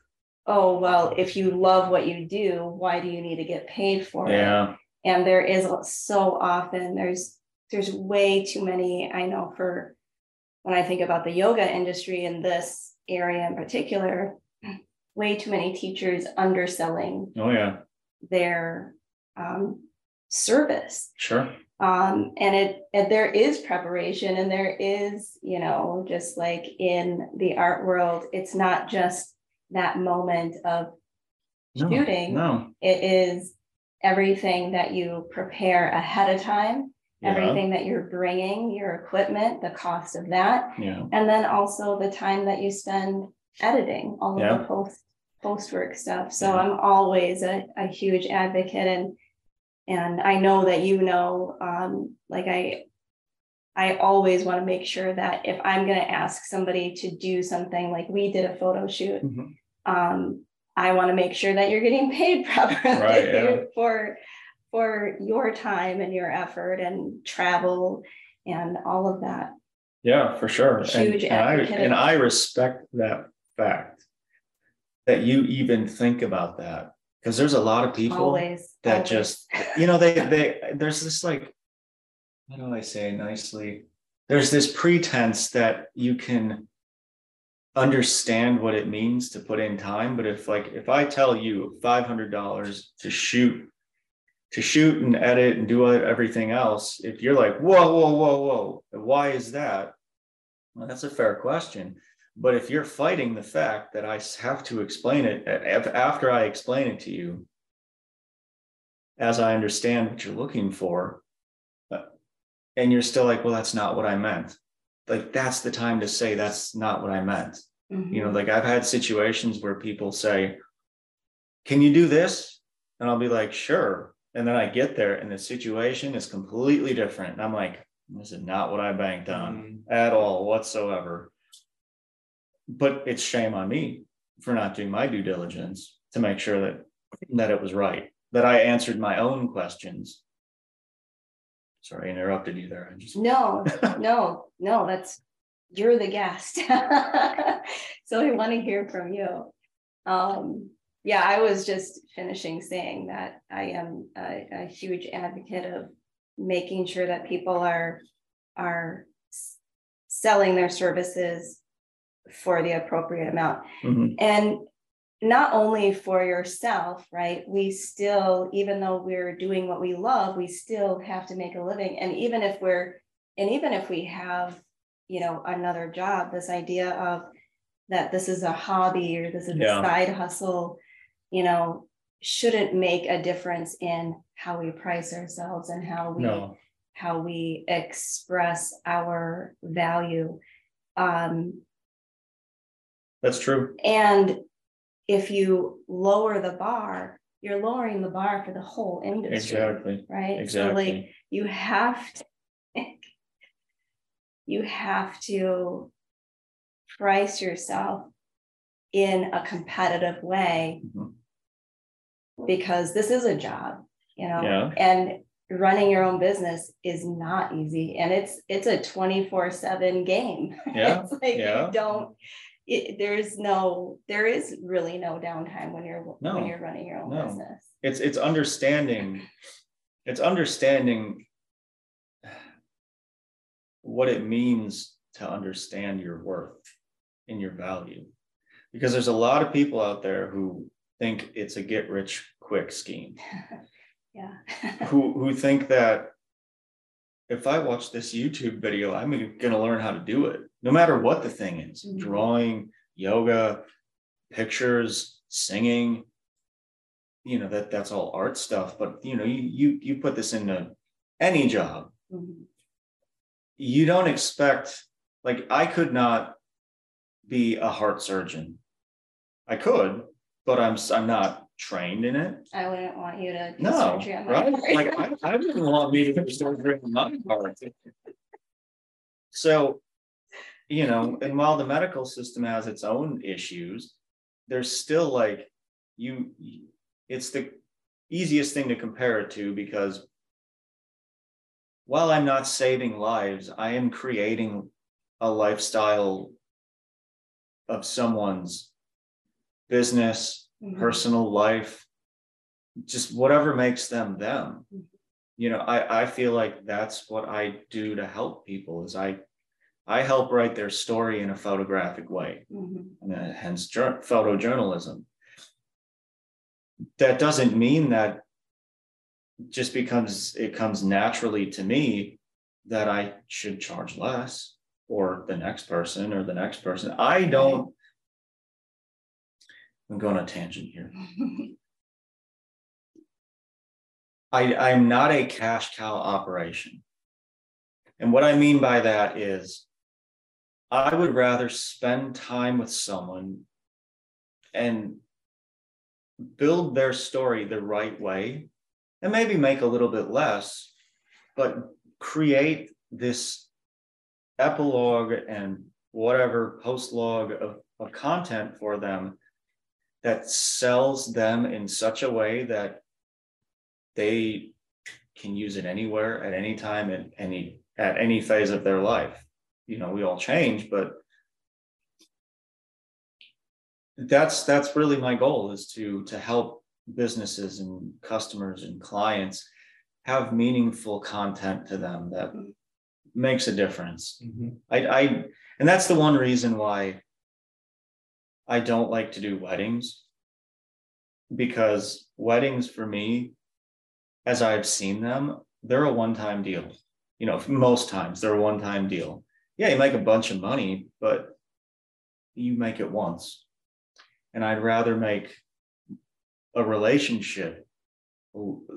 oh, well, if you love what you do, why do you need to get paid for it? Yeah, And there is so often, there's, there's way too many, I know for, when I think about the yoga industry in this area in particular, way too many teachers underselling oh yeah, their um, service. sure. Um, and it, and there is preparation and there is, you know, just like in the art world, it's not just that moment of No, shooting. No, It is everything that you prepare ahead of time, everything that you're bringing, your equipment, the cost of that, yeah, and then also the time that you spend editing all of Yeah. the post post work stuff. So Yeah. I'm always a, a huge advocate and and I know that you know, um, like I I always want to make sure that if I'm gonna ask somebody to do something like we did a photo shoot, Mhm. um, I want to make sure that you're getting paid properly Right, yeah. for for your time and your effort and travel and all of that. yeah, for sure. And- Huge and I, and I respect that fact. That you even think about that, because there's a lot of people Always. that always. just, you know, they, they, there's this like. How do I say nicely? There's this pretense that you can. Understand what it means to put in time, but if like, if I tell you five hundred dollars to shoot. To shoot and edit and do everything else, if you're like, whoa, whoa, whoa, whoa, why is that? Well, that's a fair question. But if you're fighting the fact that I have to explain it, after I explain it to you. As I understand what you're looking for. uh, And you're still like, well, that's not what I meant. Like, that's the time to say, that's not what I meant. You know, like I've had situations where people say. Can you do this? And I'll be like, sure. And then I get there and the situation is completely different. And I'm like, this is not what I banked on at all whatsoever. But it's shame on me for not doing my due diligence to make sure that that it was right, that I answered my own questions. Sorry, I interrupted you there. I just No, no, no, that's, you're the guest. So I want to hear from you. Um, yeah, I was just finishing saying that I am a, a huge advocate of making sure that people are, are selling their services for the appropriate amount. Mhm. And not only for yourself, right? We still, even though we're doing what we love, we still have to make a living. And even if we're, and even if we have, you know, another job, this idea of that this is a hobby or this is Yeah. a side hustle, you know, shouldn't make a difference in how we price ourselves and how we no, how we express our value. Um, that's true. and if you lower the bar, you're lowering the bar for the whole industry, Exactly. right? So like Exactly. you have to you have to price yourself in a competitive way Mhm. Because this is a job, you know, Yeah. and running your own business is not easy and it's it's a 24/7 game. Yeah, It's like yeah. you don't it, there's no, there is really no downtime when you're, No. when you're running your own No. business. it's it's understanding it's understanding what it means to understand your worth and your value because there's a lot of people out there who think it's a get rich quick scheme Yeah. who who think that if i watch this youtube video i'm going to learn how to do it no matter what the thing is Mhm. drawing yoga pictures singing you know that that's all art stuff but you know you you you put this into any job Mhm. you don't expect like i could not be a heart surgeon i could but i'm I'm not trained in it I wouldn't want you to. do no surgery on my right heart. like I, I wouldn't want me to do surgery on my heart so you know and while the medical system has its own issues there's still like you it's the easiest thing to compare it to because while i'm not saving lives i am creating a lifestyle of someone's business Mhm. personal life just whatever makes them them Mhm. you know i i feel like that's what i do to help people is i i help write their story in a photographic way Mhm. and uh, hence jour- photojournalism that doesn't mean that just because it comes naturally to me that i should charge less or the next person or the next person i don't i'm going on a tangent here I, I'm not a cash cow operation. And what I mean by that is I would rather spend time with someone and build their story the right way and maybe make a little bit less, but create this epilogue and whatever post log of, of content for them that sells them in such a way that they can use it anywhere at any time at any at any phase of their life. You know we all change but that's that's really my goal is to to help businesses and customers and clients have meaningful content to them that makes a difference. Mm-hmm. I, I and that's the one reason why I don't like to do weddings because weddings for me, as I've seen them, they're a one-time deal. You know, most times they're a one-time deal. Yeah, you make a bunch of money, but you make it once. And I'd rather make a relationship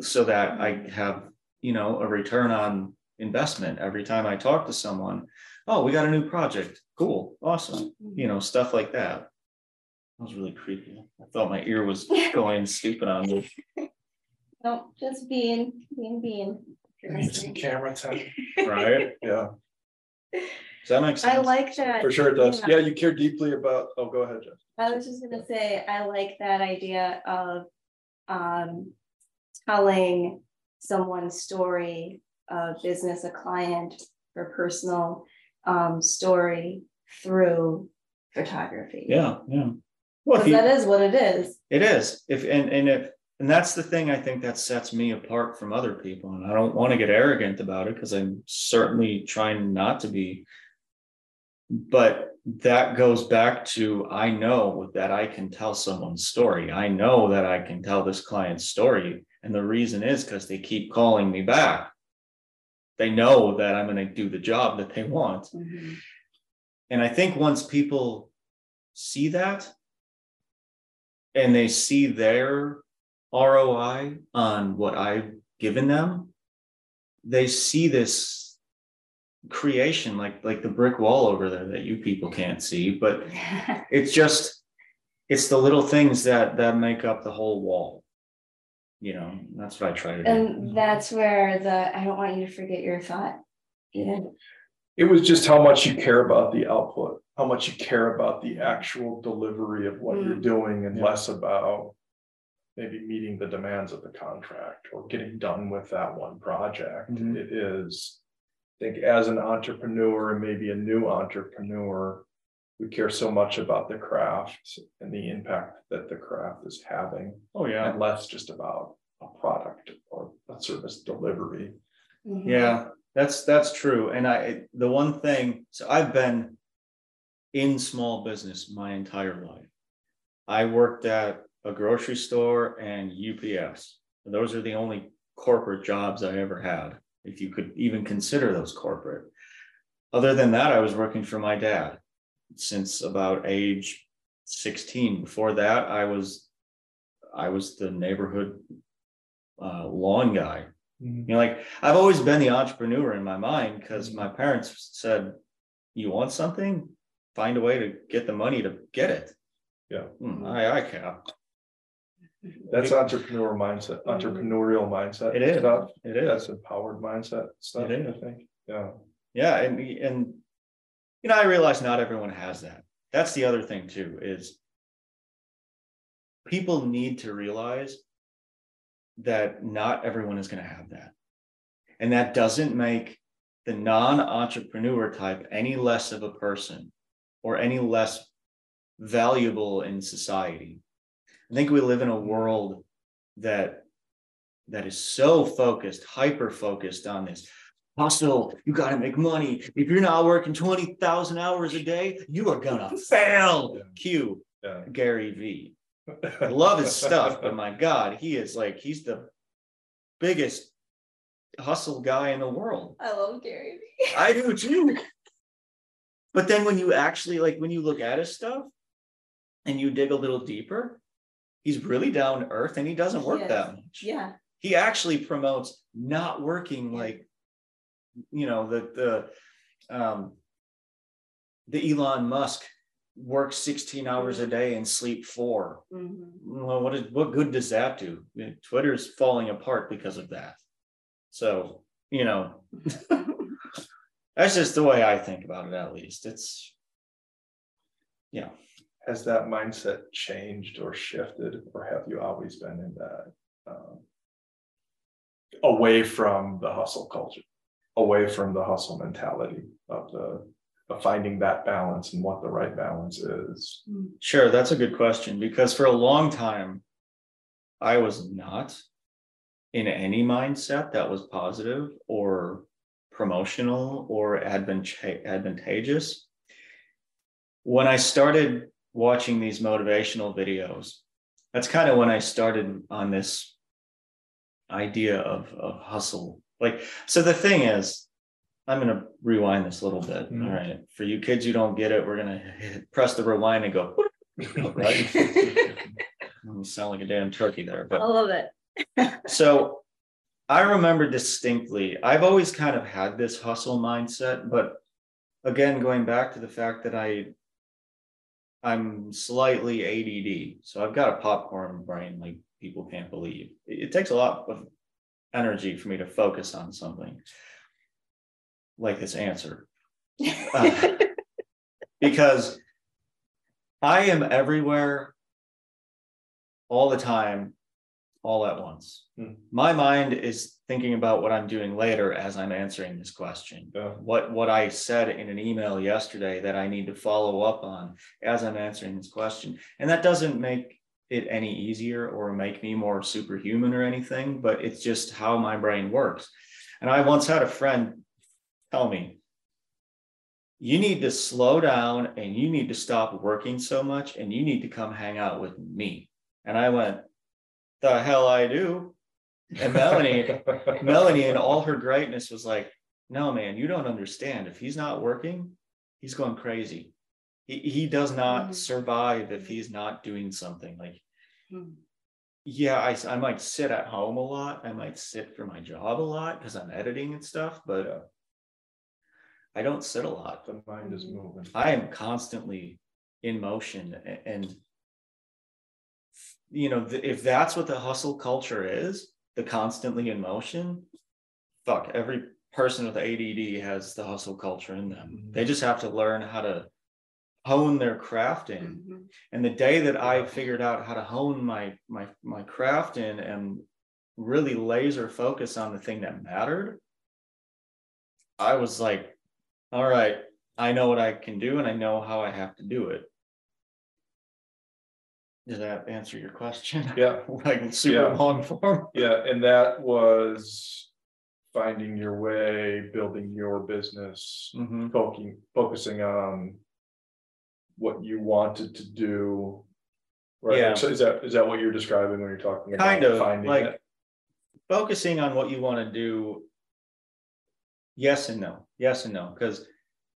so that I have, you know, a return on investment every time I talk to someone. Oh, we got a new project. Cool. Awesome. You know, stuff like that. That was really creepy. I thought my ear was going stupid on me. No, just being, being, being. Need some camera time. Right? Yeah, Does that make sense? I like that. for sure it does. Yeah. Yeah, you care deeply about, oh, go ahead, Jess. I was just gonna say, I like that idea of um telling someone's story, a business, a client, or personal um story through photography. Yeah, yeah. Well, you, that is what it is. it is. If and and if and that's the thing I think that sets me apart from other people. And I don't want to get arrogant about it because I'm certainly trying not to be. But that goes back to I know that I can tell someone's story. I know that I can tell this client's story. And the reason is because they keep calling me back. They know that I'm going to do the job that they want. Mhm. And I think once people see that and they see their ROI on what I've given them, they see this creation like like the brick wall over there that you people can't see, but it's just it's the little things that that make up the whole wall. You know, that's what I try to do. And that's where the, I don't want you to forget your thought. Yeah. It was just how much you care about the output, how much you care about the actual delivery of what you're doing and Yeah. less about. Maybe meeting the demands of the contract or getting done with that one project. Mhm. It is. I think as an entrepreneur and maybe a new entrepreneur. we care so much about the craft and the impact that the craft is having, Oh, yeah. and less just about a product or a service delivery. Mhm. Yeah, that's that's true. And I the one thing, so I've been in small business my entire life. I worked at a grocery store and UPS. Those are the only corporate jobs I ever had, if you could even consider those corporate. Other than that, I was working for my dad since about age 16. Before that, I was I was the neighborhood uh, lawn guy you know, like I've always been the entrepreneur in my mind because my parents said, "You want something? Find a way to get the money to get it." Yeah. Hmm, I I can. That's entrepreneurial mindset, entrepreneurial mindset. It is. Stuff. It is. That's empowered mindset stuff, It I think. Yeah. Yeah, and and you know, I realize not everyone has that. That's the other thing too is people need to realize that not everyone is going to have that. And that doesn't make the non-entrepreneur type any less of a person or any less valuable in society. I think we live in a mm-hmm. world that that is so focused, hyper focused on this hustle. You got to make money. If you're not working 20,000 hours a day, you are going to fail. Yeah. Cue Yeah. Gary V. I love his stuff, but my God, he is like, he's the biggest hustle guy in the world. I love Gary. I do too. But then when you actually like when you look at his stuff and you dig a little deeper, he's really down to earth and he doesn't work Yes. that much. Yeah. He actually promotes not working Yeah. like you know the the um the Elon Musk works 16 hours a day and sleep four. Mhm. Well, what is what good does that do? Twitter's falling apart because of that. So, you know, that's just the way I think about it, at least. It's yeah. Has that mindset changed or shifted, or have you always been in that? um, Away from the hustle culture, away from the hustle mentality of the, of finding that balance and what the right balance is. Sure, that's a good question because for a long time I was not in any mindset that was positive or promotional or advanta- advantageous. When I started watching these motivational videos, that's kind of when I started on this idea of, of hustle. Like, so the thing is, I'm going to rewind this a little bit. Mhm. All right. For you kids who don't get it, we're going to press the rewind and go, right? You sound like a damn turkey there. But I love it. so I remember distinctly, I've always kind of had this hustle mindset, but again, going back to the fact that I I'm slightly ADD, so I've got a popcorn brain like people can't believe. It, takes a lot of energy for me to focus on something like this answer. Uh, because I am everywhere all the time, all at once. Hmm. My mind is thinking about what I'm doing later as I'm answering this question. Yeah. What what I said in an email yesterday that I need to follow up on as I'm answering this question. And that doesn't make it any easier or make me more superhuman or anything, but it's just how my brain works. And I once had a friend tell me, you need to slow down and you need to stop working so much and you need to come hang out with me. And I went, the hell I do. And Melanie, Melanie in all her greatness was like, no, man, you don't understand. If he's not working, he's going crazy. He, he does not Mhm. survive if he's not doing something like, Mhm. yeah, I, I might sit at home a lot. I might sit for my job a lot because I'm editing and stuff, but Yeah. I don't sit a lot. The mind is moving. I am constantly in motion a- and you know, th- if that's what the hustle culture is, the constantly in motion, fuck, every person with ADD has the hustle culture in them. Mhm. They just have to learn how to hone their craft in. Mhm. And the day that I figured out how to hone my my my craft in and really laser focus on the thing that mattered, I was like, all right, I know what I can do and I know how I have to do it. Does that answer your question? Yeah, Like super Yeah. long form? yeah, and that was finding your way, building your business, Mhm. focusing, focusing on what you wanted to do. Right, Yeah. so is that, is that what you're describing when you're talking about Kind of, finding like- it? Focusing on what you want to do. Yes and no, yes and no, because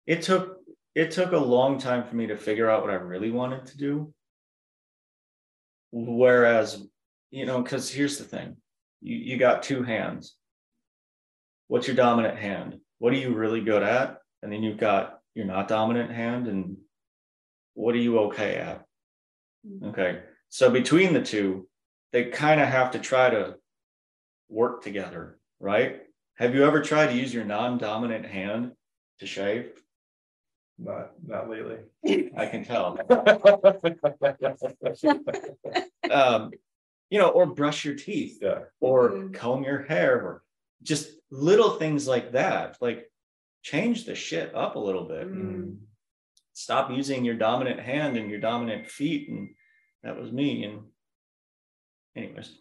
it took, it took a long time for me to figure out what I really wanted to do. Whereas, you know, because here's the thing, you, you got two hands. What's your dominant hand? What are you really good at? And then you've got your not dominant hand and what are you okay at? Mm-hmm. Okay, so between the two, they kind of have to try to work together, right? Have you ever tried to use your non-dominant hand to shave? Not, not lately. I can tell. Um, you know, or brush your teeth Yeah, or Mhm. comb your hair or just little things like that. Like change the shit up a little bit. Mm. Stop using your dominant hand and your dominant feet. And that was me. And anyways,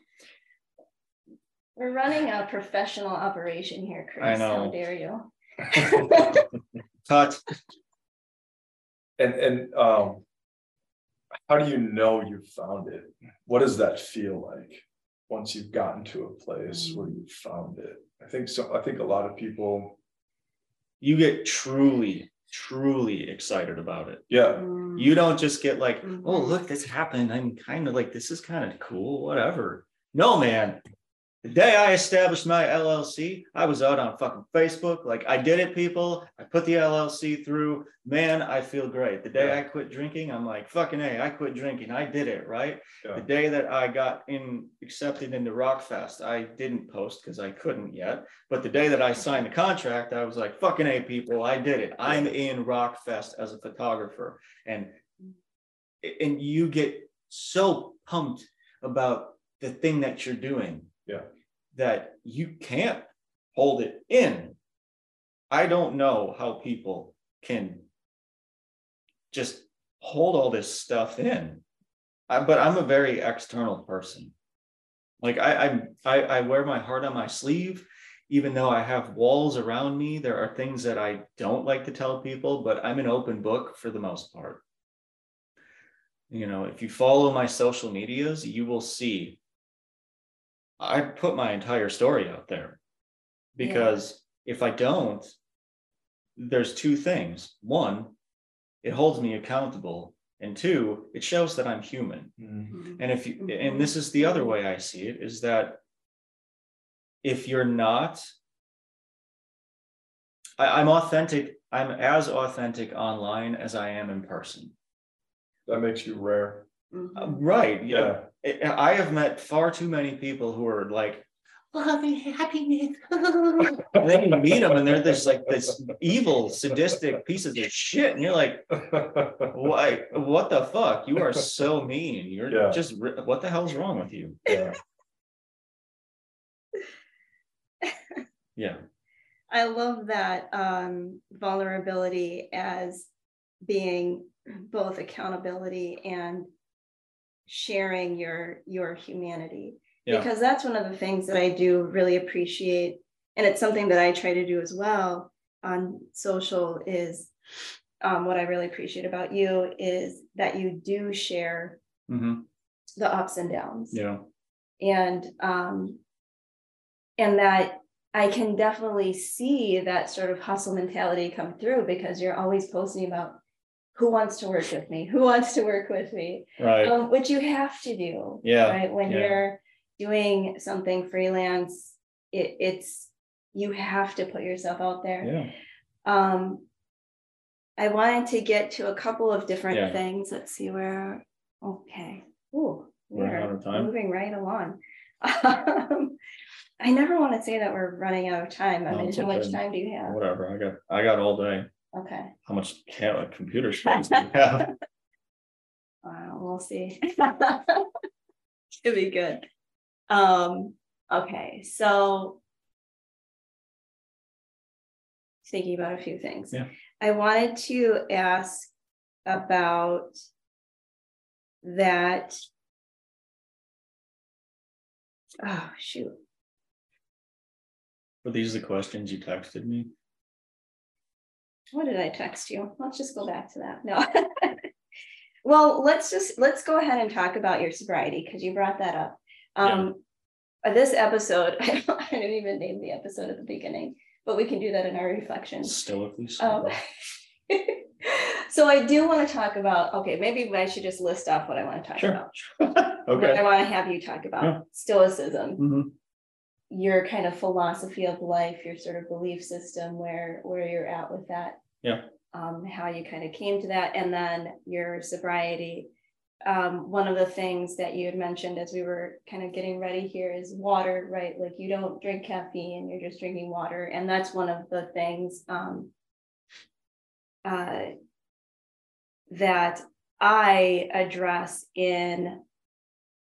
We're running a professional operation here, Chris. I know. How dare you? cut. And, and, um. How do you know you've found it? What does that feel like? Once you've gotten to a place where Mm. you found it? I think so, I think a lot of people, You get truly, truly excited about it. yeah, Mm. You don't just get like, oh, Mhm. look, this happened. I'm kind of like, this is kind of cool, whatever. No, man. The day I established my LLC, I was out on fucking Facebook. Like, I did it, people. I put the LLC through. Man, I feel great. The day Yeah. I quit drinking, I'm like, fucking A, I quit drinking. I did it, right? Yeah. The day that I got in accepted into Rockfest, I didn't post because I couldn't yet. But the day that I signed the contract, I was like, fucking A, people, I did it. I'm in Rockfest as a photographer. And and you get so pumped about the thing that you're doing. Yeah. That you can't hold it in. I don't know how people can just hold all this stuff in. I, but I'm a very external person. Like I, I, I wear my heart on my sleeve, even though I have walls around me. There are things that I don't like to tell people, but I'm an open book for the most part. You know, if you follow my social medias, you will see I put my entire story out there Yeah. because if I don't, there's two things. One, it holds me accountable. And two, it shows that I'm human. Mhm. And if you, and this is the other way I see it is that if you're not, I, I'm authentic, I'm as authentic online as I am in person. that makes you rare. Uh, Right. Yeah, I I have met far too many people who are like, love and happiness. and then you meet them and they're this like this evil, sadistic pieces of shit. And you're like, why, what the fuck? You are so mean. You're Yeah. just, what the hell's wrong with you? yeah, Yeah. I love that um, vulnerability as being both accountability and sharing your your humanity Yeah. because that's one of the things that I do really appreciate and it's something that I try to do as well on social is um, what I really appreciate about you is that you do share hmm the ups and downs Yeah. and um and that i can definitely see that sort of hustle mentality come through because you're always posting about who wants to work with me who wants to work with me Right. um, which you have to do Yeah, right when yeah. you're doing something freelance it, it's you have to put yourself out there yeah. um i wanted to get to a couple of different Yeah. things let's see where okay Ooh, We're out we're of time? moving right along um, i never want to say that we're running out of time i No, mean how much time do you have Whatever. I got, I got all day. Okay How much can a computer space do you have? uh, we'll see should be good um okay so thinking about a few things Yeah. I wanted to ask about that. Oh, shoot. Were these the questions you texted me? What did I text you? Let's just go back to that. No. well, let's just let's go ahead and talk about your sobriety because you brought that up. Um, yeah. This episode, I, I didn't even name the episode at the beginning, but we can do that in our reflections. Stoically. Um, so I do want to talk about. Okay, maybe I should just list off what I want to talk sure. about. okay. I want to have you talk about yeah. stoicism. Mm-hmm your kind of philosophy of life, your sort of belief system, where where you're at with that. Yeah. Um, how you kind of came to that, and then your sobriety. Um, one of the things that you had mentioned as we were kind of getting ready here is water, right? Like you don't drink caffeine, you're just drinking water, and that's one of the things um, uh, that I address in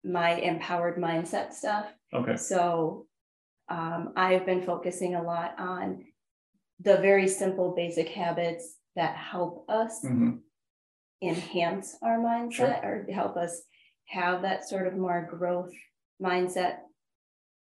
my empowered mindset stuff. Okay. So um, I've been focusing a lot on the very simple basic habits that help us mm-hmm. enhance our mindset sure. or help us have that sort of more growth mindset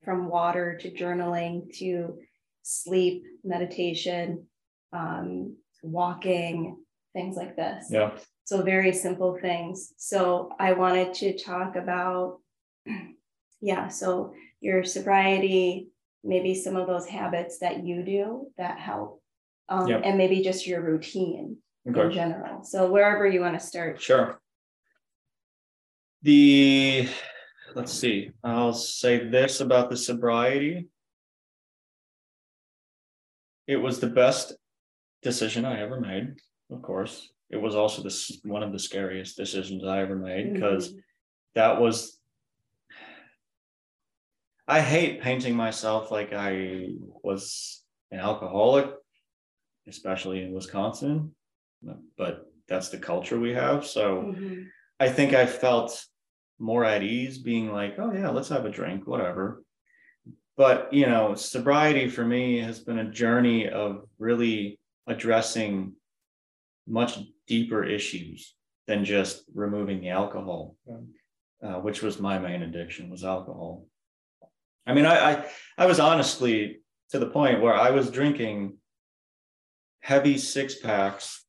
from water to journaling to sleep, meditation, um, walking, things like this. Yeah. So, very simple things. So, I wanted to talk about, yeah, so your sobriety, maybe some of those habits that you do that help, um, yep. and maybe just your routine okay. in general. So wherever you want to start. Sure. The let's see, I'll say this about the sobriety. It was the best decision I ever made, of course. It was also this one of the scariest decisions I ever made because mm-hmm. that was I hate painting myself like I was an alcoholic, especially in Wisconsin, but that's the culture we have. So mm-hmm. I think I felt more at ease being like, oh, yeah, let's have a drink, whatever. But, you know, sobriety for me has been a journey of really addressing much deeper issues than just removing the alcohol, uh, which was my main addiction was alcohol. I mean, I, I, I was honestly to the point where I was drinking heavy six packs,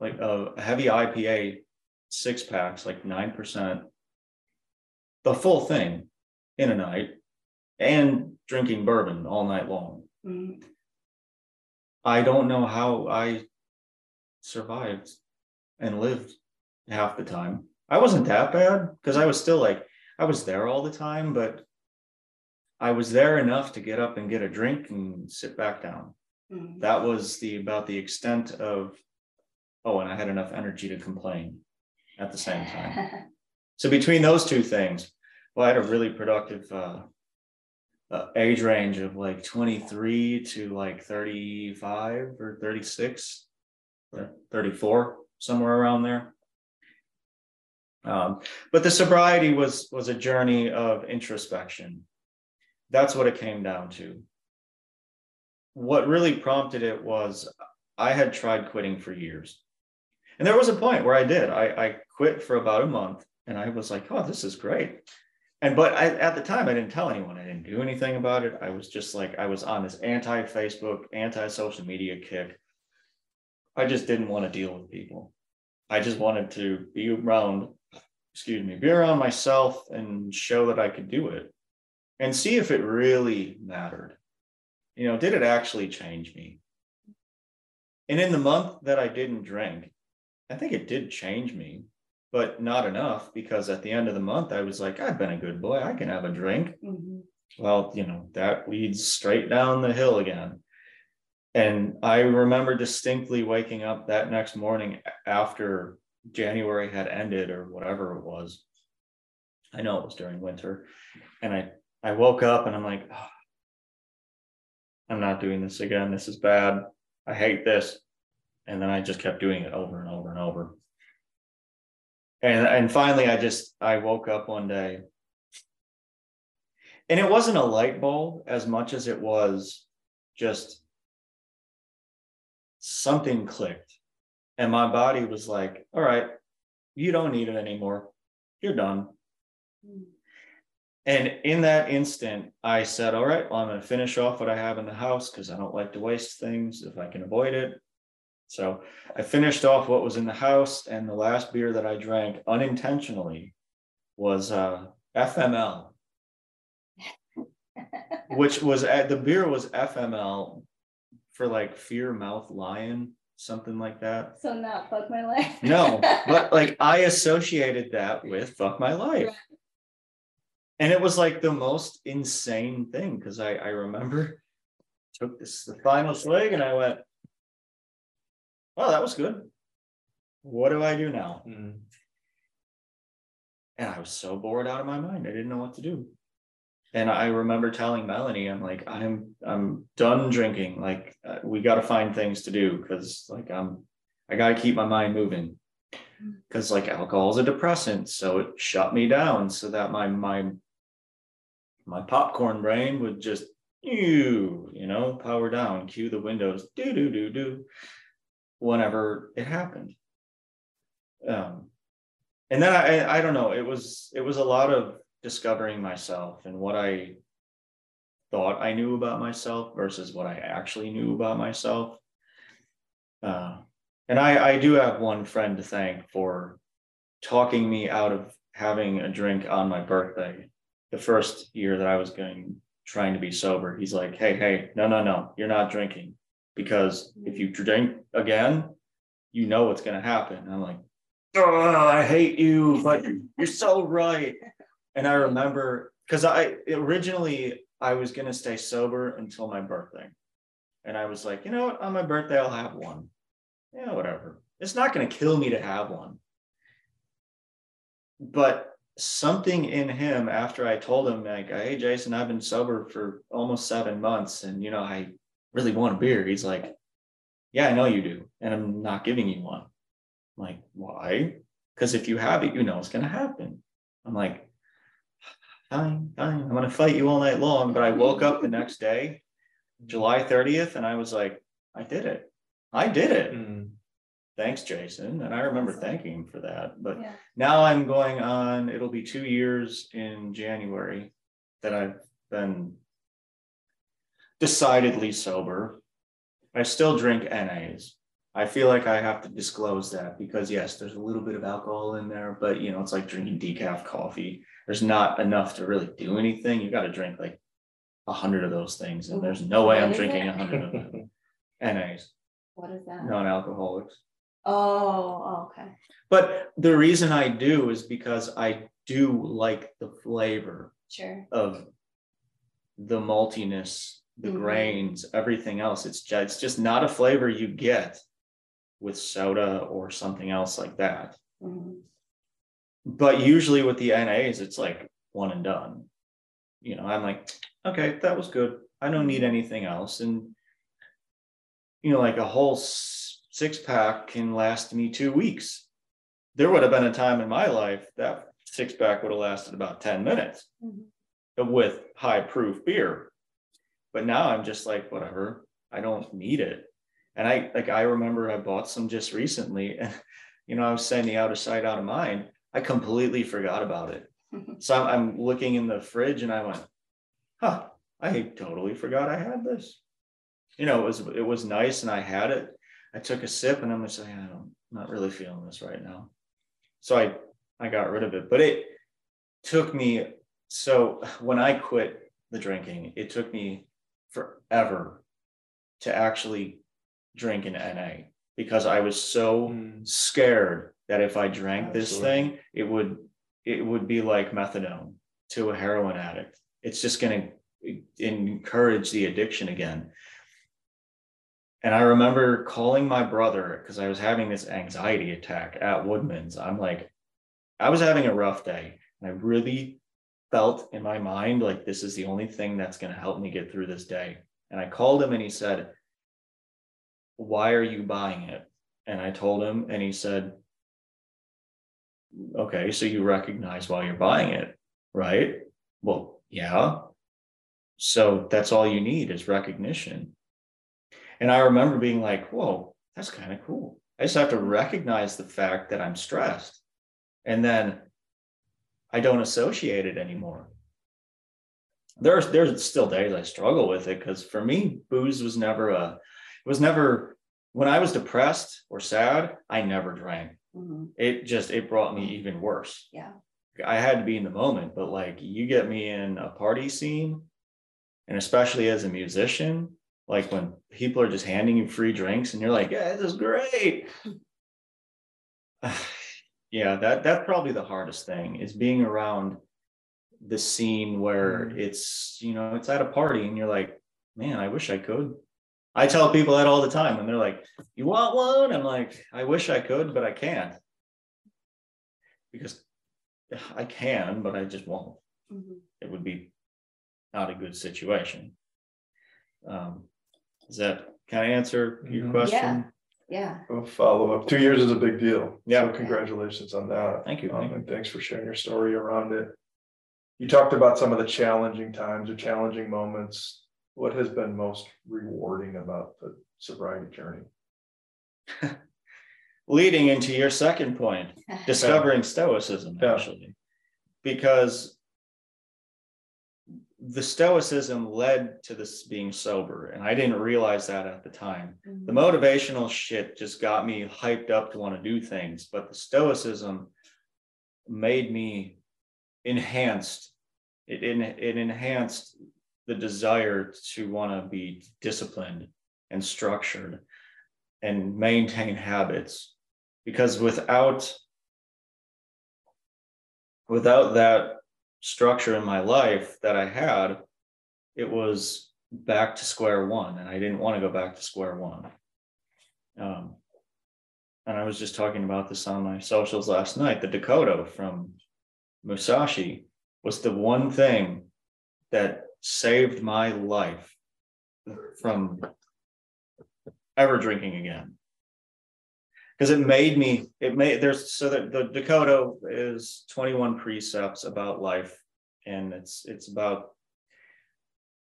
like a uh, heavy IPA six packs, like nine percent, the full thing in a night, and drinking bourbon all night long. Mm-hmm. I don't know how I survived and lived half the time. I wasn't that bad because I was still like I was there all the time, but I was there enough to get up and get a drink and sit back down. Mm-hmm. That was the about the extent of oh, and I had enough energy to complain at the same time. so between those two things, well, I had a really productive uh, uh, age range of like 23 to like 35 or 36 or 34, somewhere around there. Um, but the sobriety was was a journey of introspection that's what it came down to. What really prompted it was I had tried quitting for years. And there was a point where I did. I, I quit for about a month and I was like, oh, this is great. And but I, at the time, I didn't tell anyone. I didn't do anything about it. I was just like, I was on this anti Facebook, anti social media kick. I just didn't want to deal with people. I just wanted to be around, excuse me, be around myself and show that I could do it and see if it really mattered. You know, did it actually change me? And in the month that I didn't drink, I think it did change me, but not enough because at the end of the month, I was like, I've been a good boy. I can have a drink. Mm-hmm. Well, you know, that leads straight down the hill again. And I remember distinctly waking up that next morning after January had ended or whatever it was. I know it was during winter. And I I woke up and I'm like, oh, I'm not doing this again. This is bad. I hate this. And then I just kept doing it over and over and over. And and finally I just I woke up one day. And it wasn't a light bulb as much as it was just something clicked. And my body was like, all right, you don't need it anymore. You're done. Hmm. And in that instant, I said, all right, well, I'm going to finish off what I have in the house because I don't like to waste things if I can avoid it. So I finished off what was in the house, and the last beer that I drank unintentionally was uh, FML, which was at the beer was FML for like Fear Mouth Lion, something like that. So not fuck my life. No, but like I associated that with fuck my life. And it was like the most insane thing because I, I remember took this the final swig and I went, well, that was good. What do I do now? Mm. And I was so bored out of my mind. I didn't know what to do. And I remember telling Melanie, I'm like, I'm I'm done drinking. Like uh, we got to find things to do because like I'm I got to keep my mind moving. Because like alcohol is a depressant, so it shut me down so that my my my popcorn brain would just you you know power down, cue the windows, do do do do whenever it happened. Um, and then I, I don't know, it was, it was a lot of discovering myself and what I thought I knew about myself versus what I actually knew about myself. Uh, and I, I do have one friend to thank for talking me out of having a drink on my birthday. The first year that I was going trying to be sober, he's like, "Hey, hey, no, no, no, you're not drinking because if you drink again, you know what's going to happen. I'm like, oh, I hate you, but you're so right. And I remember because I originally I was going to stay sober until my birthday. And I was like, you know what? On my birthday, I'll have one. Yeah, whatever. It's not going to kill me to have one. But something in him after I told him, like, hey, Jason, I've been sober for almost seven months. And, you know, I really want a beer. He's like, yeah, I know you do. And I'm not giving you one. I'm like, why? Because if you have it, you know it's going to happen. I'm like, fine, fine. I'm to fight you all night long. But I woke up the next day, July 30th, and I was like, I did it. I did it. Mm. Thanks, Jason. And I remember thanking him for that. But Yeah. now I'm going on, it'll be two years in January that I've been decidedly sober. I still drink NAs. I feel like I have to disclose that because yes, there's a little bit of alcohol in there, but you know, it's like drinking decaf coffee. There's not enough to really do anything. You got to drink like a hundred of those things, and there's no way What I'm drinking a hundred of them. NAs, What is that? non-alcoholics. Oh, oh, okay. But the reason I do is because I do like the flavor Sure. of the maltiness, the Mhm. grains, everything else. It's just, it's just not a flavor you get with soda or something else like that. Mhm. But usually with the NAs, it's like one and done. You know, I'm like, okay, that was good. I don't need anything else. And, you know, like a whole six pack can last me two weeks. There would have been a time in my life that six pack would have lasted about 10 minutes Mhm. with high proof beer. But now I'm just like, whatever, I don't need it. And I like, I remember I bought some just recently and, you know, I was saying the out of sight, out of mind. I completely forgot about it. So I'm, I'm looking in the fridge and I went, huh, I totally forgot I had this. You know, it was, it was nice and I had it. I took a sip and I'm just like, I don't, I'm not really feeling this right now. So I, I got rid of it, but it took me, so when I quit the drinking, it took me forever to actually drink an NA because I was so Mm. scared that if I drank this thing, it would it would be like methadone to a heroin addict. It's just going to encourage the addiction again. And I remember calling my brother because I was having this anxiety attack at Woodman's. I'm like, I was having a rough day. And I really felt in my mind like this is the only thing that's going to help me get through this day. And I called him and he said, Why are you buying it? And I told him, and he said, Okay, so you recognize why you're buying it, right? Well, yeah. So that's all you need is recognition. And I remember being like, whoa, that's kind of cool. I just have to recognize the fact that I'm stressed. And then I don't associate it anymore. There's there's still days I struggle with it because for me, booze was never a it was never when I was depressed or sad, I never drank. Mhm. It just it brought me even worse. Yeah. I had to be in the moment, but like you get me in a party scene, and especially as a musician, like when people are just handing you free drinks and you're like, yeah, this is great. yeah, that that's probably the hardest thing is being around the scene where it's, you know, it's at a party and you're like, man, I wish I could. I tell people that all the time and they're like, you want one? I'm like, I wish I could, but I can't. Because I can, but I just won't. Mhm. It would be not a good situation. Um, does that kind of answer your Mhm. question? Yeah. A follow up. Two years is a big deal. Yeah. So congratulations on that. Thank you. Um, and thanks for sharing your story around it. You talked about some of the challenging times or challenging moments. What has been most rewarding about the sobriety journey? Leading into your second point, discovering stoicism Yeah. actually because the stoicism led to this being sober and i didn't realize that at the time. The mm-hmm. motivational shit just got me hyped up to want to do things but the stoicism made me enhanced. It, it, it enhanced the desire to want to be disciplined and structured and maintain habits because without without that structure in my life that I had, it was back to square one, and I didn't want to go back to square one. Um, and I was just talking about this on my socials last night. The Dokkodo from Musashi was the one thing that saved my life from ever drinking again because it made me it made there's so that the Dokkodo is 21 precepts about life and it's it's about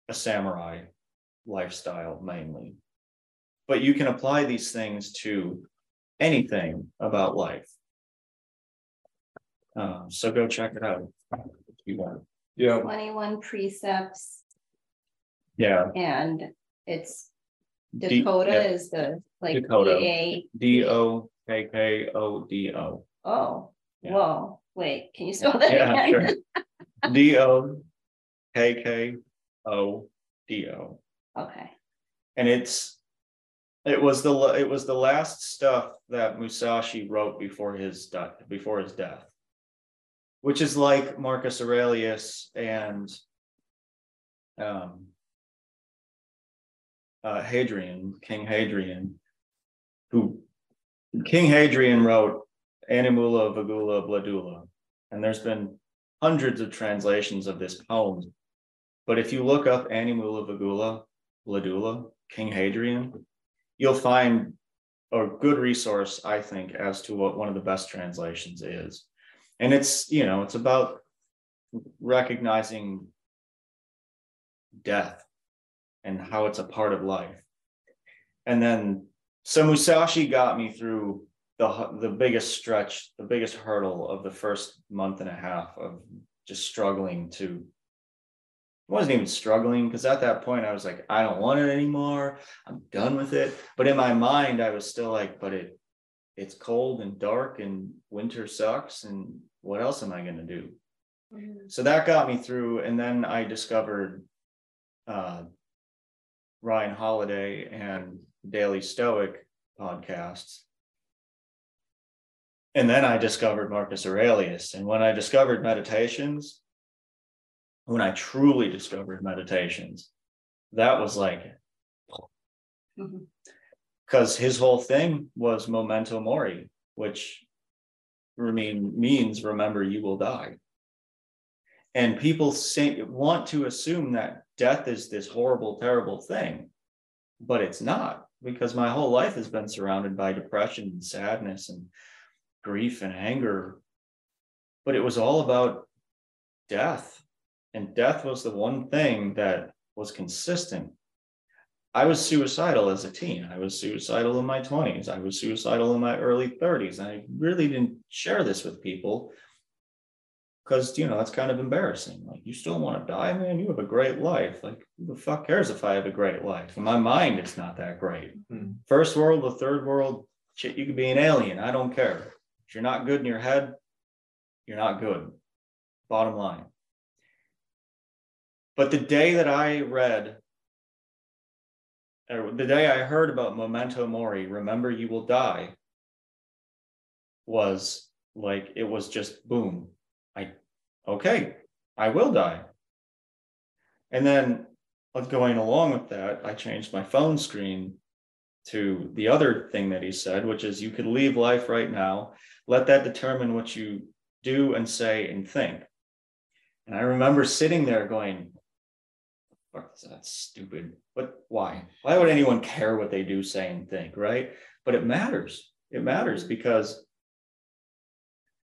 a samurai lifestyle mainly. But you can apply these things to anything about life. Um, so go check it out if you want. Yeah, Twenty-one precepts. Yeah. And it's D- Dakota yeah, is the like Dakota. D d-o-k-k-o-d-o. Oh, Yeah. whoa, wait, can you spell that Yeah, again? D O K K O D O. Okay. And it's it was the it was the last stuff that Musashi wrote before his death before his death. Which is like Marcus Aurelius and um uh Hadrian, King Hadrian, who King Hadrian wrote Animula Vagula Blandula. And there's been hundreds of translations of this poem. But if you look up Animula Vagula Blandula, King Hadrian, you'll find a good resource, I think, as to what one of the best translations is. And it's, you know, it's about recognizing death and how it's a part of life. And then, so Musashi got me through the the biggest stretch, the biggest hurdle of the first month and a half of just struggling to. I wasn't even struggling because at that point I was like, I don't want it anymore. I'm done with it. But in my mind, I was still like, but it it's cold and dark and winter sucks. And what else am I gonna do? So that got me through. And then I discovered uh, Ryan Holiday and Daily Stoic podcasts. And then I discovered Marcus Aurelius. And when I discovered meditations, when I truly discovered meditations, that was like, mm-hmm. because his whole thing was memento mori, which mean, means remember you will die. And people say, want to assume that death is this horrible, terrible thing, but it's not because my whole life has been surrounded by depression and sadness and grief and anger. But it was all about death. And death was the one thing that was consistent. I was suicidal as a teen. I was suicidal in my 20s. I was suicidal in my early 30s. I really didn't share this with people because, you know, that's kind of embarrassing. Like, you still want to die, man? You have a great life. Like, who the fuck cares if I have a great life? In my mind, it's not that great. Hmm. First world, the third world, shit, you could be an alien. I don't care. If you're not good in your head, you're not good. Bottom line. But the day that I read or the day I heard about Memento Mori, remember you will die, was like it was just boom. Okay, I will die. And then going along with that, I changed my phone screen to the other thing that he said, which is you could leave life right now, let that determine what you do and say and think. And I remember sitting there going, that's stupid. But why? Why would anyone care what they do, say, and think, right? But it matters. It matters because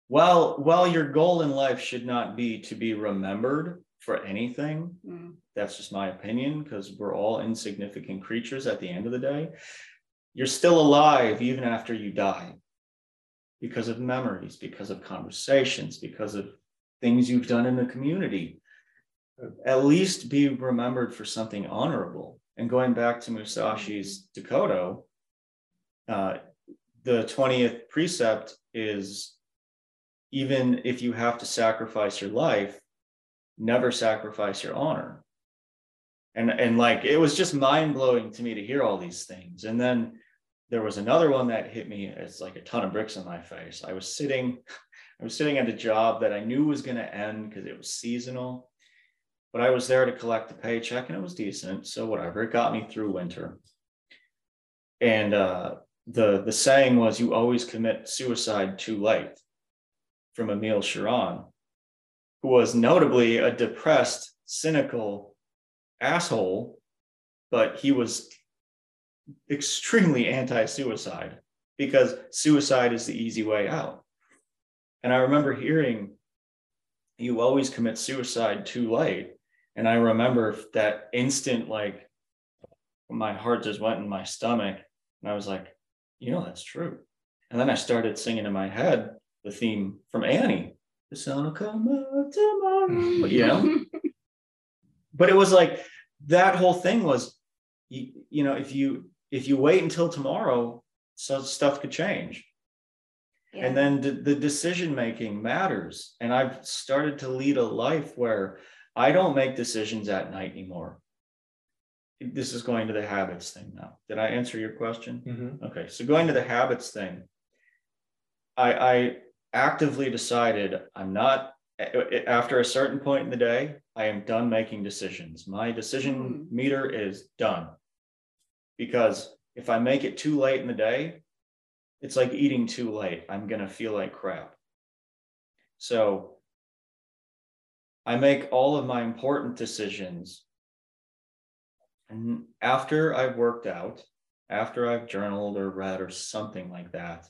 while while your goal in life should not be to be remembered for anything, mm. that's just my opinion, because we're all insignificant creatures at the end of the day. You're still alive even after you die because of memories, because of conversations, because of things you've done in the community at least be remembered for something honorable. And going back to Musashi's Dokkodo, uh, the 20th precept is even if you have to sacrifice your life, never sacrifice your honor. And, and like it was just mind blowing to me to hear all these things. And then there was another one that hit me as like a ton of bricks in my face. I was sitting, I was sitting at a job that I knew was going to end because it was seasonal but I was there to collect the paycheck and it was decent. So whatever, it got me through winter. And uh, the the saying was, "You always commit suicide too late," from Emil Cioran, who was notably a depressed, cynical asshole, but he was extremely anti-suicide because suicide is the easy way out. And I remember hearing, "You always commit suicide too late." And I remember that instant, like my heart just went in my stomach. And I was like, you know, that's true. And then I started singing in my head the theme from Annie. The sun will come out tomorrow. you know? but it was like that whole thing was you, you know, if you if you wait until tomorrow, so stuff could change. Yeah. And then the, the decision making matters. And I've started to lead a life where I don't make decisions at night anymore. This is going to the habits thing now. Did I answer your question? Mm-hmm. Okay, so going to the habits thing, I, I actively decided I'm not after a certain point in the day, I am done making decisions. My decision mm. meter is done. Because if I make it too late in the day, it's like eating too late. I'm going to feel like crap. So I make all of my important decisions. And after I've worked out, after I've journaled or read or something like that,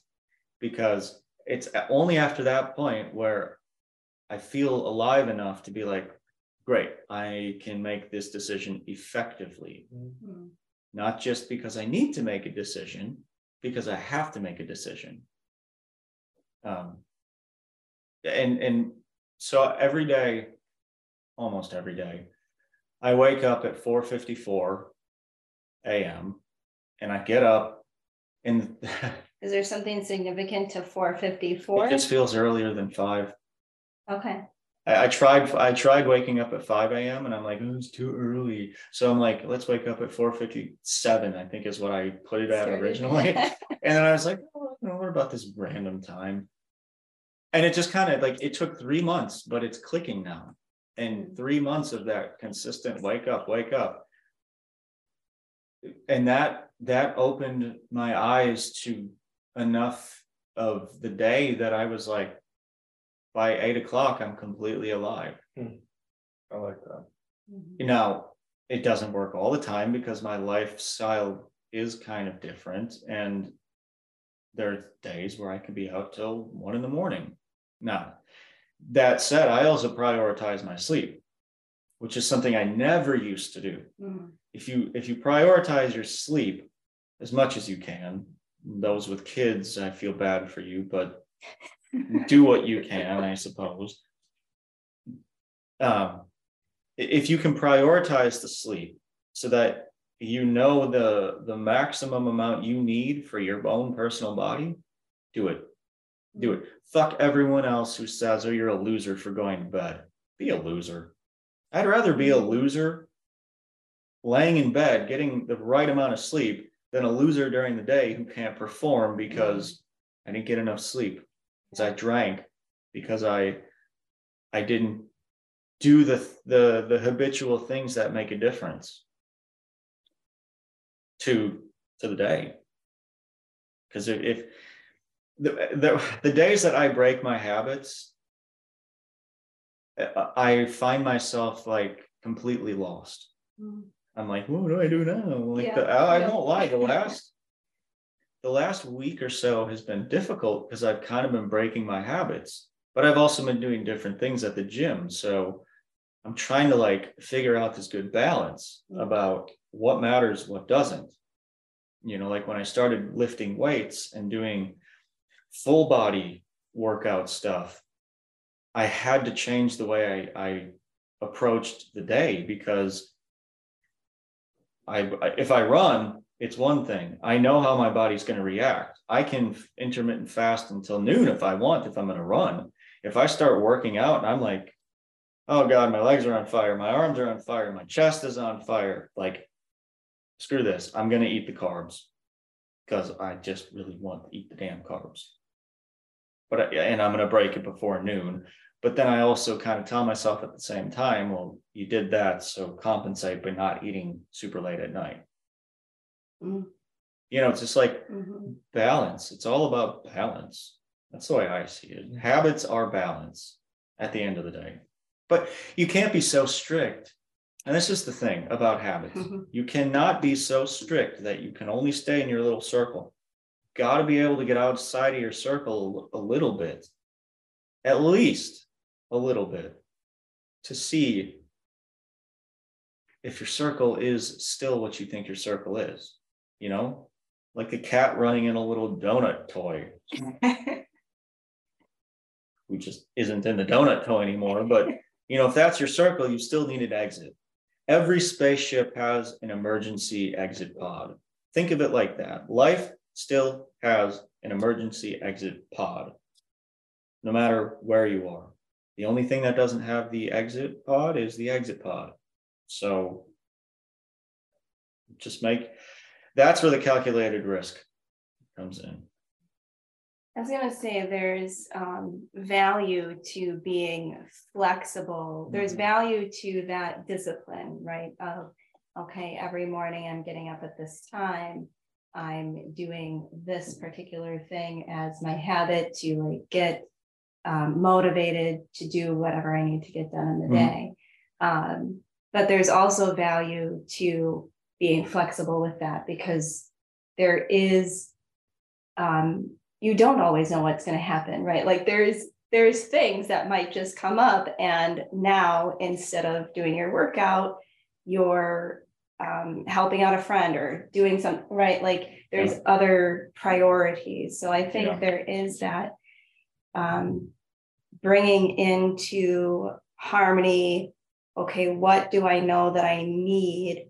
because it's only after that point where I feel alive enough to be like, great, I can make this decision effectively. Mm-hmm. Not just because I need to make a decision, because I have to make a decision. Um, and and so every day almost every day. I wake up at 4:54 a.m. and I get up and Is there something significant to 4:54? It just feels earlier than 5. Okay. I, I, tried I tried waking up at 5 a.m. and I'm like, oh, it's too early. So I'm like, let's wake up at 4:57, I think is what I put it at Started. originally. and then I was like, oh, I don't know what about this random time. And it just kind of like it took three months, but it's clicking now and hmm. three months of that consistent wake up wake up and that that opened my eyes to enough of the day that i was like by eight o'clock i'm completely alive hmm. i like that you know it doesn't work all the time because my lifestyle is kind of different and there are days where i can be out till one in the morning now that said, I also prioritize my sleep, which is something I never used to do. Mm-hmm. if you if you prioritize your sleep as much as you can, those with kids, I feel bad for you, but do what you can, I suppose. Um, if you can prioritize the sleep so that you know the the maximum amount you need for your own personal body, do it. Do it. Fuck everyone else who says, "Oh, you're a loser for going to bed." Be a loser. I'd rather be a loser laying in bed, getting the right amount of sleep, than a loser during the day who can't perform because I didn't get enough sleep, because I drank, because I I didn't do the the the habitual things that make a difference to to the day. Because if, if the, the the days that I break my habits, I find myself like completely lost. Mm. I'm like, what do I do now? Like yeah. the, I, I don't lie. The last the last week or so has been difficult because I've kind of been breaking my habits, but I've also been doing different things at the gym. So I'm trying to like figure out this good balance about what matters, what doesn't. You know, like when I started lifting weights and doing full body workout stuff, I had to change the way I, I approached the day because I, if I run, it's one thing. I know how my body's going to react. I can intermittent fast until noon if I want, if I'm going to run. If I start working out and I'm like, oh God, my legs are on fire, my arms are on fire, my chest is on fire, like, screw this. I'm going to eat the carbs because I just really want to eat the damn carbs. But, and I'm going to break it before noon. But then I also kind of tell myself at the same time, well, you did that, so compensate by not eating super late at night. Mm. You know, it's just like mm-hmm. balance. It's all about balance. That's the way I see it. Habits are balance at the end of the day. But you can't be so strict. And this is the thing about habits. Mm-hmm. You cannot be so strict that you can only stay in your little circle. Got to be able to get outside of your circle a little bit, at least a little bit to see if your circle is still what you think your circle is, you know, like a cat running in a little donut toy. who just isn't in the donut toy anymore. But you know, if that's your circle, you still need an exit. Every spaceship has an emergency exit pod. Think of it like that. Life still has an emergency exit pod, no matter where you are. The only thing that doesn't have the exit pod is the exit pod. So just make that's where the calculated risk comes in. I was going to say there's um, value to being flexible. There's mm-hmm. value to that discipline, right? Of, okay, every morning I'm getting up at this time. I'm doing this particular thing as my habit to like get um, motivated to do whatever I need to get done in the mm-hmm. day. Um, but there's also value to being flexible with that because there is, um, you don't always know what's going to happen, right? Like there's there's things that might just come up, and now instead of doing your workout, you're um, helping out a friend or doing something, right? Like there's yeah. other priorities. So I think yeah. there is that um, bringing into harmony okay what do i know that i need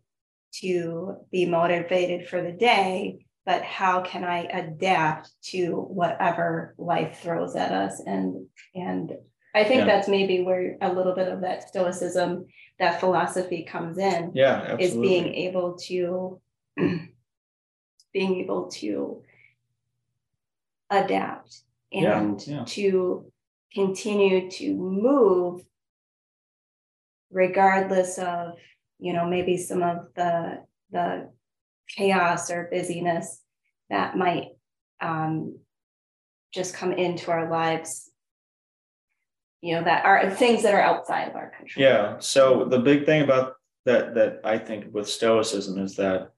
to be motivated for the day but how can i adapt to whatever life throws at us and and i think yeah. that's maybe where a little bit of that stoicism that philosophy comes in yeah absolutely. is being able to being able to adapt and yeah, yeah. to continue to move regardless of you know maybe some of the the chaos or busyness that might um, just come into our lives you know that are things that are outside of our control. Yeah. So the big thing about that that i think with stoicism is that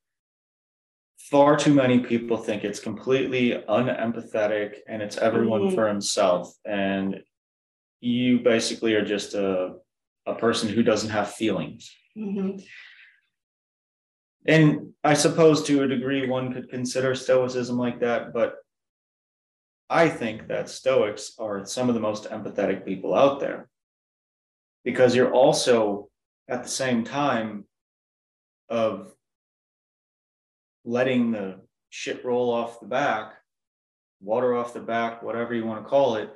far too many people think it's completely unempathetic and it's everyone mm-hmm. for himself and you basically are just a, a person who doesn't have feelings mm-hmm. And I suppose to a degree, one could consider Stoicism like that, but I think that Stoics are some of the most empathetic people out there. Because you're also at the same time of letting the shit roll off the back, water off the back, whatever you want to call it,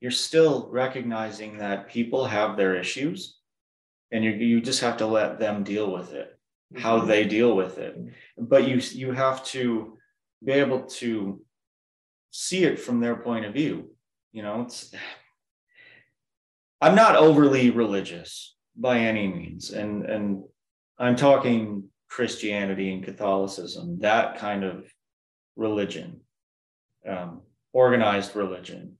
you're still recognizing that people have their issues and you, you just have to let them deal with it how mm-hmm. they deal with it but you you have to be able to see it from their point of view you know it's i'm not overly religious by any means and and i'm talking christianity and catholicism that kind of religion um, organized religion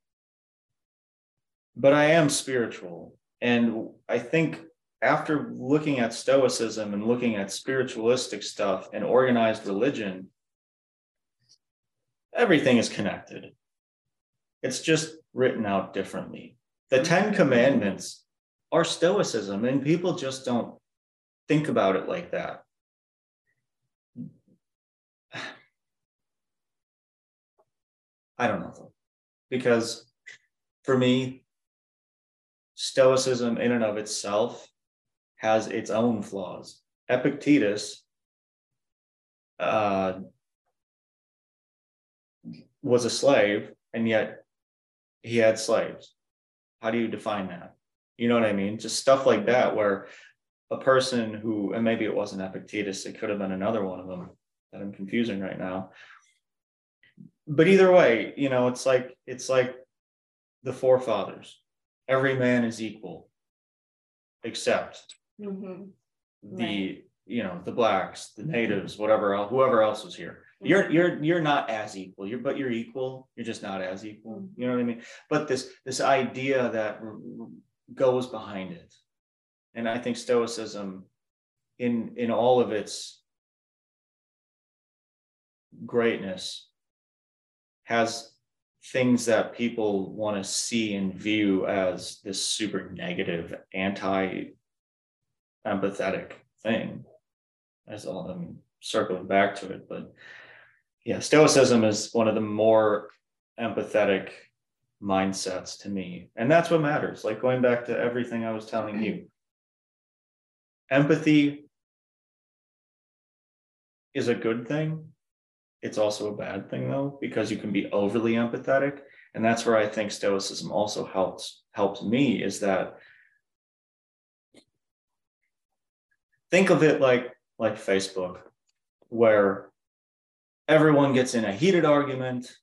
but i am spiritual and i think after looking at Stoicism and looking at spiritualistic stuff and organized religion, everything is connected. It's just written out differently. The Ten Commandments are Stoicism, and people just don't think about it like that. I don't know, though, because for me, Stoicism in and of itself has its own flaws. Epictetus uh, was a slave, and yet he had slaves. How do you define that? You know what I mean? Just stuff like that, where a person who, and maybe it wasn't Epictetus, it could have been another one of them that I'm confusing right now. But either way, you know, it's like it's like the forefathers. Every man is equal, except Mhm. the Right. you know the blacks the mm-hmm. natives whatever else whoever else was here. Mm-hmm. You're you're you're not as equal. You're but you're equal. You're just not as equal. Mm-hmm. You know what i mean? But this this idea that r- r- goes behind it. And i think stoicism in in all of its greatness has things that people want to see and view as this super negative anti empathetic thing. As all I'm circling back to it. But yeah, Stoicism is one of the more empathetic mindsets to me. And that's what matters. Like going back to everything I was telling you. Empathy is a good thing. It's also a bad thing though, because you can be overly empathetic. And that's where I think Stoicism also helps helps me is that think of it like like Facebook, where everyone gets in a heated argument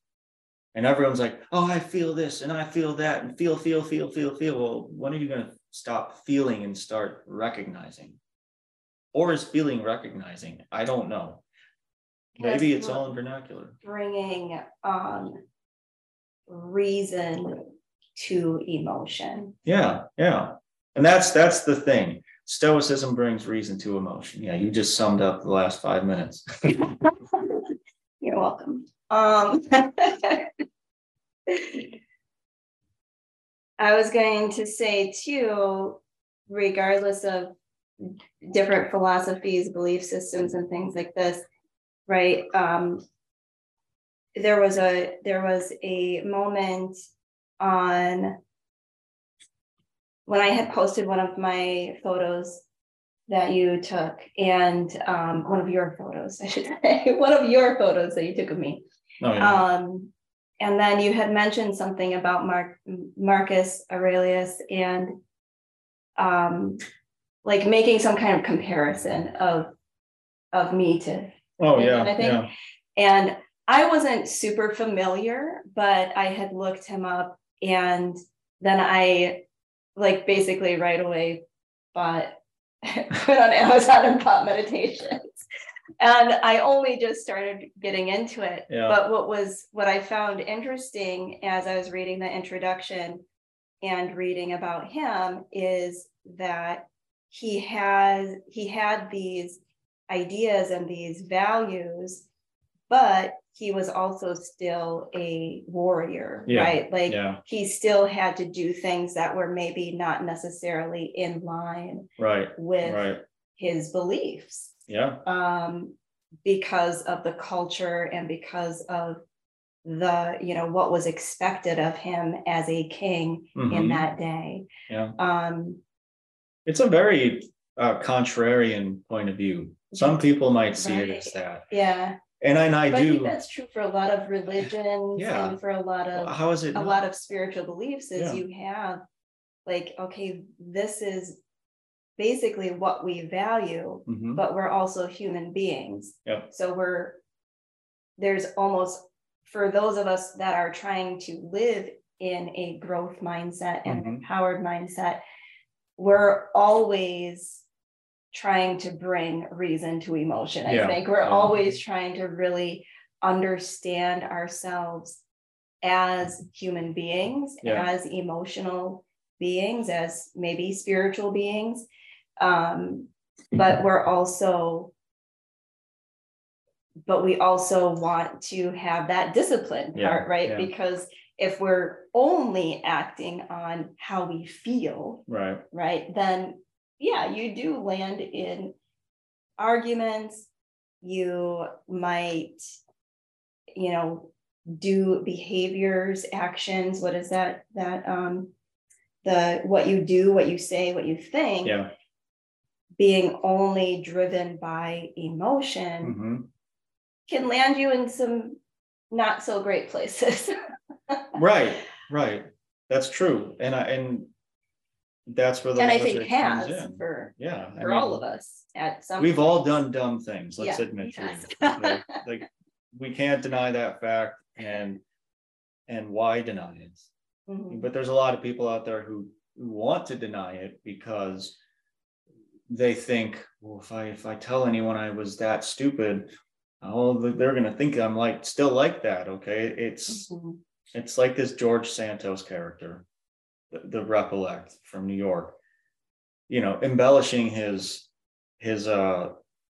and everyone's like, oh, I feel this and I feel that and feel, feel, feel, feel, feel. Well, when are you going to stop feeling and start recognizing? Or is feeling recognizing? I don't know. Maybe it's all in vernacular. Bringing um, reason to emotion. Yeah, yeah. And that's that's the thing. Stoicism brings reason to emotion. Yeah, you just summed up the last five minutes. You're welcome. Um, I was going to say too, regardless of different philosophies, belief systems, and things like this, right? Um, there was a there was a moment on when I had posted one of my photos that you took and um, one of your photos, I should say, one of your photos that you took of me. Oh, yeah. um, and then you had mentioned something about Mark, Marcus Aurelius and um, like making some kind of comparison of of me to oh yeah, I think. Yeah. And I wasn't super familiar, but I had looked him up and then I like basically right away bought put on Amazon and bought meditations. And I only just started getting into it. Yeah. But what was what I found interesting as I was reading the introduction and reading about him is that he has he had these ideas and these values, but he was also still a warrior, yeah, right? Like yeah. he still had to do things that were maybe not necessarily in line right with right. his beliefs. Yeah. Um, because of the culture and because of the, you know, what was expected of him as a king in Mhm. that day. Yeah. Um, It's a very uh, contrarian point of view. Some people might see it as that. yeah, And I, and I but I think do. that's true for a lot of religions Yeah. and for a lot of How is it? a not? lot of spiritual beliefs is Yeah. you have like okay this is basically what we value Mhm. but we're also human beings Yep. so we're there's almost for those of us that are trying to live in a growth mindset and Mhm. empowered mindset we're always trying to bring reason to emotion. I Yeah, think we're yeah. always trying to really understand ourselves as human beings Yeah. as emotional beings as maybe spiritual beings. Um but we're also but we also want to have that discipline part right? Because if we're only acting on how we feel Right. right then yeah you do land in arguments you might you know do behaviors actions what is that that um the what you do what you say what you think Yeah. being only driven by emotion Mhm. can land you in some not so great places Right. Right. That's true. And I and that's where the and i think comes has in. for Yeah. I for all of us at some We've all done dumb things, let's Yeah, admit to yes. it. Like, like, we can't deny that fact and and why deny it? Mhm. But there's a lot of people out there who, who want to deny it because they think, well, if I if I tell anyone I was that stupid, oh, they're gonna think I'm like still like that. Okay, it's Mhm. it's like this George Santos character, the, Repellect from New York. You know, embellishing his his uh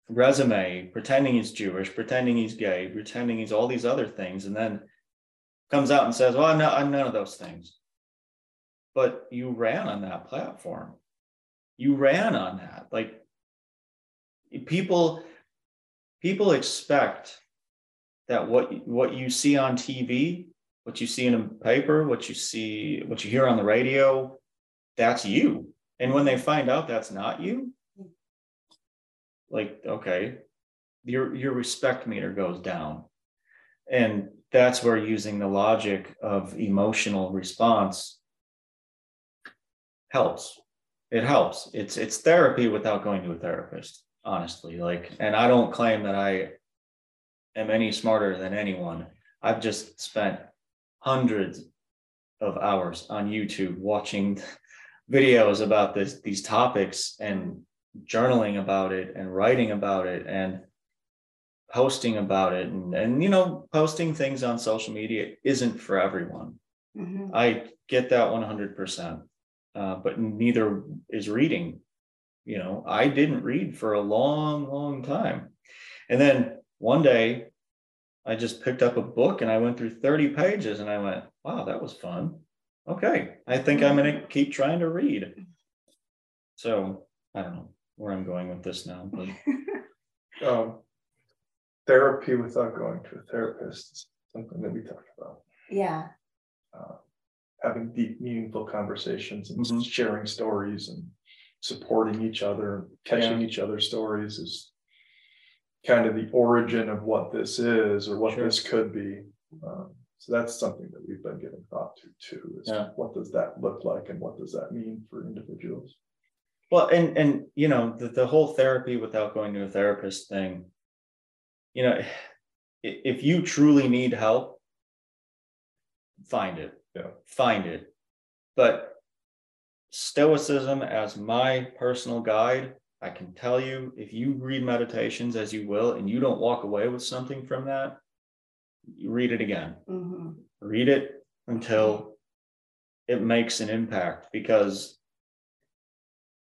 resume, pretending he's Jewish, pretending he's gay, pretending he's all these other things, and then comes out and says, "Well, I'm not. I'm none of those things." But you ran on that platform. You ran on that. Like people, people expect that what what you see on TV, what you see in a paper, what you see, what you hear on the radio, that's you. And when they find out that's not you, like okay, your your respect meter goes down. And that's where using the logic of emotional response helps. It helps. It's it's therapy without going to a therapist, honestly. Like, and I don't claim that I am any smarter than anyone. I've just spent hundreds of hours on YouTube watching videos about this these topics and journaling about it and writing about it and posting about it. And, and you know posting things on social media isn't for everyone. Mhm. i get that 100% uh, but neither is reading. You know i didn't read for a long long time. And then one day i just picked up a book and i went through 30 pages and i went wow that was fun okay i think i'm going to keep trying to read so i don't know where i'm going with this now but Um, therapy without going to a therapist is something that we talked about. yeah Uh, having deep, meaningful conversations and Mhm. sharing stories and supporting each other, catching each other's stories is kind of the origin of what this is or what Sure. this could be. Um, so that's something that we've been giving thought to too. Is Yeah. what does that look like and what does that mean for individuals? Well, and and you know the the whole therapy without going to a therapist thing. You know, i- if you truly need help, find it. Yeah. Find it. But stoicism as my personal guide, I can tell you if you read meditations as you will and you don't walk away with something from that, you read it again. Mhm. Read it until it makes an impact because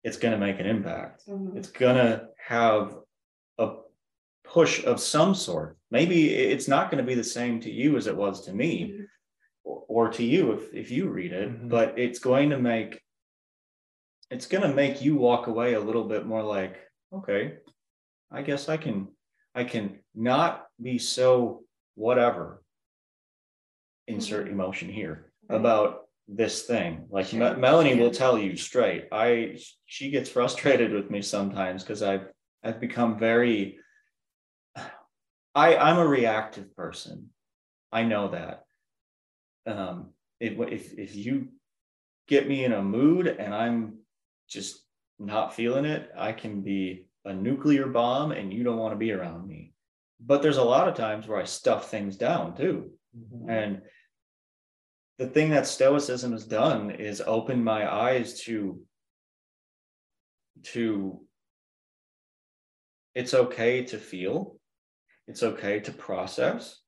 it's going to make an impact Mhm. it's gonna have a push of some sort. Maybe it's not gonna be the same to you as it was to me Mhm. or, or to you if, if you read it, Mhm. but it's going to make it's gonna make you walk away a little bit more like, okay, I guess I can, I can not be so whatever. Insert emotion here Right. about this thing. Like Sure. Me- Melanie will tell you straight. I, she gets frustrated with me sometimes because I've, I've become very. I, I'm a reactive person. I know that. Um, if, if, if you get me in a mood and I'm just not feeling it, I can be a nuclear bomb and you don't want to be around me. But there's a lot of times where I stuff things down too. Mm-hmm. And the thing that Stoicism has done is open my eyes to to it's okay to feel, it's okay to process.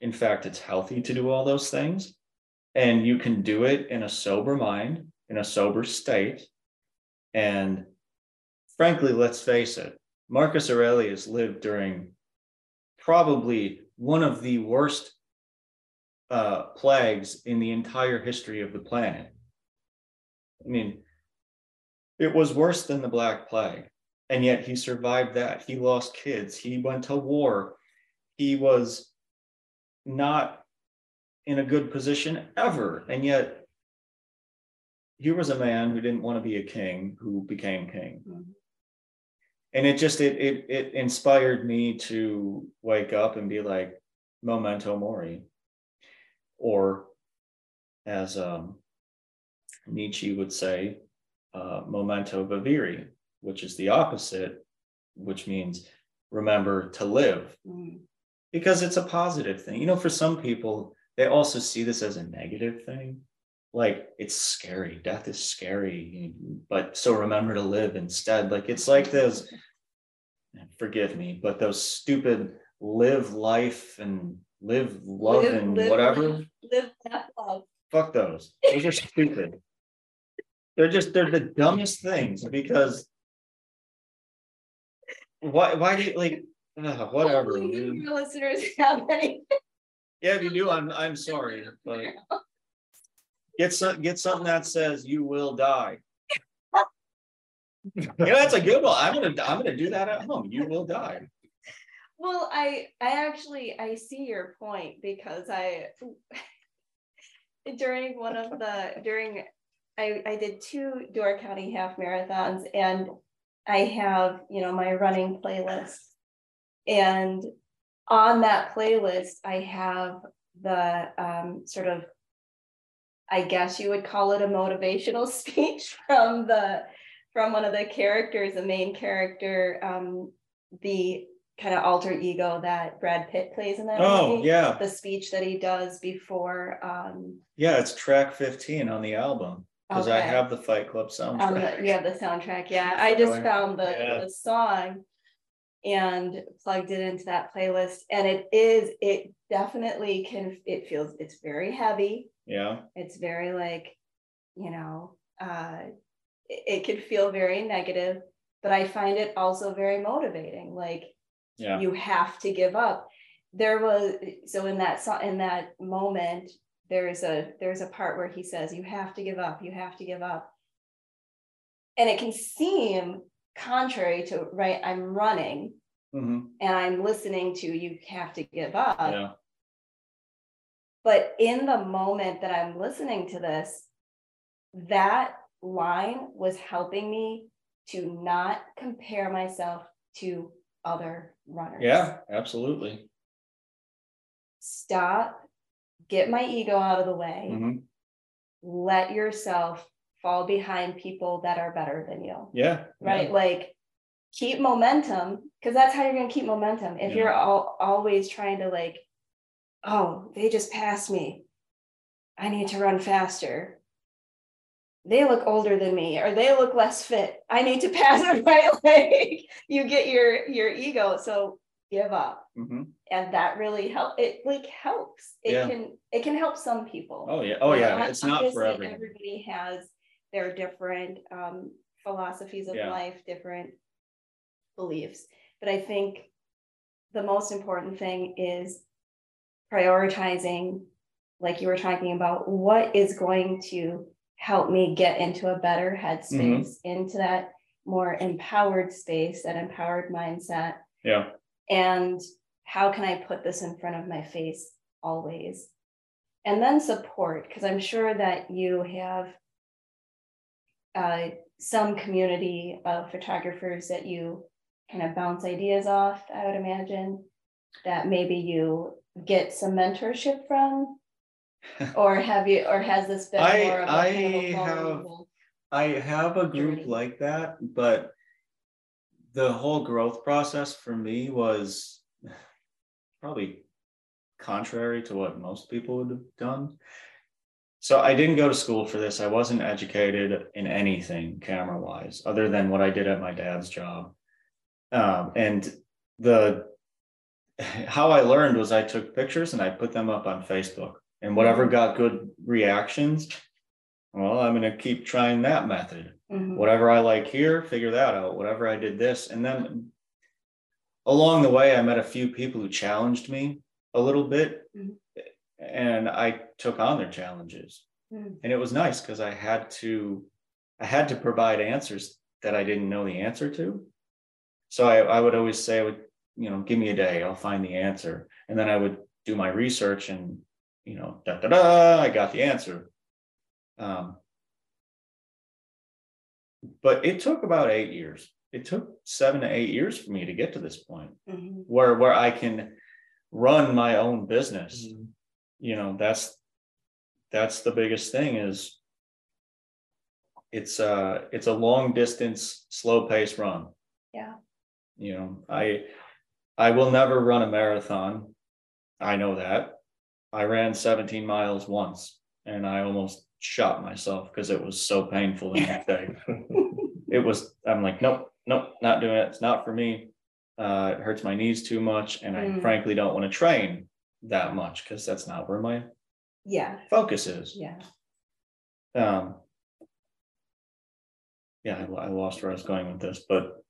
In fact, it's healthy to do all those things. And you can do it in a sober mind, in a sober state. And frankly, let's face it, Marcus Aurelius lived during probably one of the worst uh, plagues in the entire history of the planet. I mean, it was worse than the Black Plague, and yet he survived that. He lost kids, he went to war, he was not in a good position ever, and yet here was a man who didn't want to be a king who became king. Mhm. and it just it it it inspired me to wake up and be like memento mori. Or as um nietzsche would say uh memento vivere which is the opposite which means remember to live. Mm. because it's a positive thing. You know for some people they also see this as a negative thing like it's scary death is scary but so remember to live instead like it's like those forgive me but those stupid live life and live love Live- and live, whatever live, that love. fuck those those are stupid they're just they're the dumbest things because why why do you like ugh, whatever. Your listeners have any. Yeah, if you do, I'm I'm sorry, but get some get something that says you will die. You know, that's a good one. I'm gonna I'm gonna do that at home. You will die. Well, I I actually I see your point because I during one of the during I I did two Door County half marathons and I have, you know, my running playlist. And on that playlist, I have the um, sort of I guess you would call it a motivational speech from the from one of the characters, the main character, um, the kind of alter ego that Brad Pitt plays in that Oh movie. yeah, The speech that he does before um yeah. It's track 15 on the album because I have the Fight Club soundtrack. the, yeah, the soundtrack. Yeah, I just found the, Yeah. the song and plugged it into that playlist. And it is, it definitely can, it feels, it's very heavy. Yeah, It's very like, you know, uh, it, it could feel very negative, but I find it also very motivating. Like, yeah, you have to give up. There was so in that in that moment, there's a there's a part where he says, "You have to give up. You have to give up," and it can seem contrary to right. I'm running hmm and I'm listening to "You have to give up," yeah, but in the moment that I'm listening to this, that line was helping me to not compare myself to other runners. yeah. Absolutely. stop, get my ego out of the way, Mhm. let yourself fall behind people that are better than you, Yeah, right? Like keep momentum because that's how you're going to keep momentum. If Yeah. you're all, always trying to like, oh, they just passed me. I need to run faster. They look older than me or they look less fit. I need to pass them right like you get your your ego so give up hmm and that really help it like helps it Yeah. can it can help some people Oh yeah, oh yeah. It's not for everyone. everybody has their different um philosophies of Yeah. life different beliefs but i think the most important thing is prioritizing like you were talking about what is going to help me get into a better headspace Mm-hmm. into that more empowered space, that empowered mindset. Yeah. And how can I put this in front of my face always? And then support, because I'm sure that you have uh, some community of photographers that you kind of bounce ideas off, I would imagine, that maybe you get some mentorship from? Or have you, or has this been I- more of a I have- I have a group Journey. like that, but the whole growth process for me was probably contrary to what most people would have done. So I didn't go to school for this. I wasn't educated in anything camera wise, other than what I did at my dad's job. Um, and the how I learned was I took pictures and I put them up on Facebook, and whatever got good reactions, well, I'm gonna keep trying that method Mhm. whatever I like here, figure that out. Whatever I did this, and then along the way, I met a few people who challenged me a little bit, Mhm. and I took on their challenges, Mm. and it was nice because I had to, I had to provide answers that I didn't know the answer to. So I, I would always say, I would, you know, give me a day, I'll find the answer, and then I would do my research and, you know, da da da, I got the answer. Um, but it took about eight years. It took seven to eight years for me to get to this point Mhm. where where I can run my own business. You know, that's that's the biggest thing is it's uh it's a long distance, slow pace run. Yeah. You know, I I will never run a marathon. I know that. I ran 17 miles once and I almost shot myself because it was so painful the next day it was i'm like nope nope not doing it it's not for me uh it hurts my knees too much and i Mm. frankly don't want to train that much because that's not where my Yeah, focus is yeah. um yeah i, I lost where i was going with this but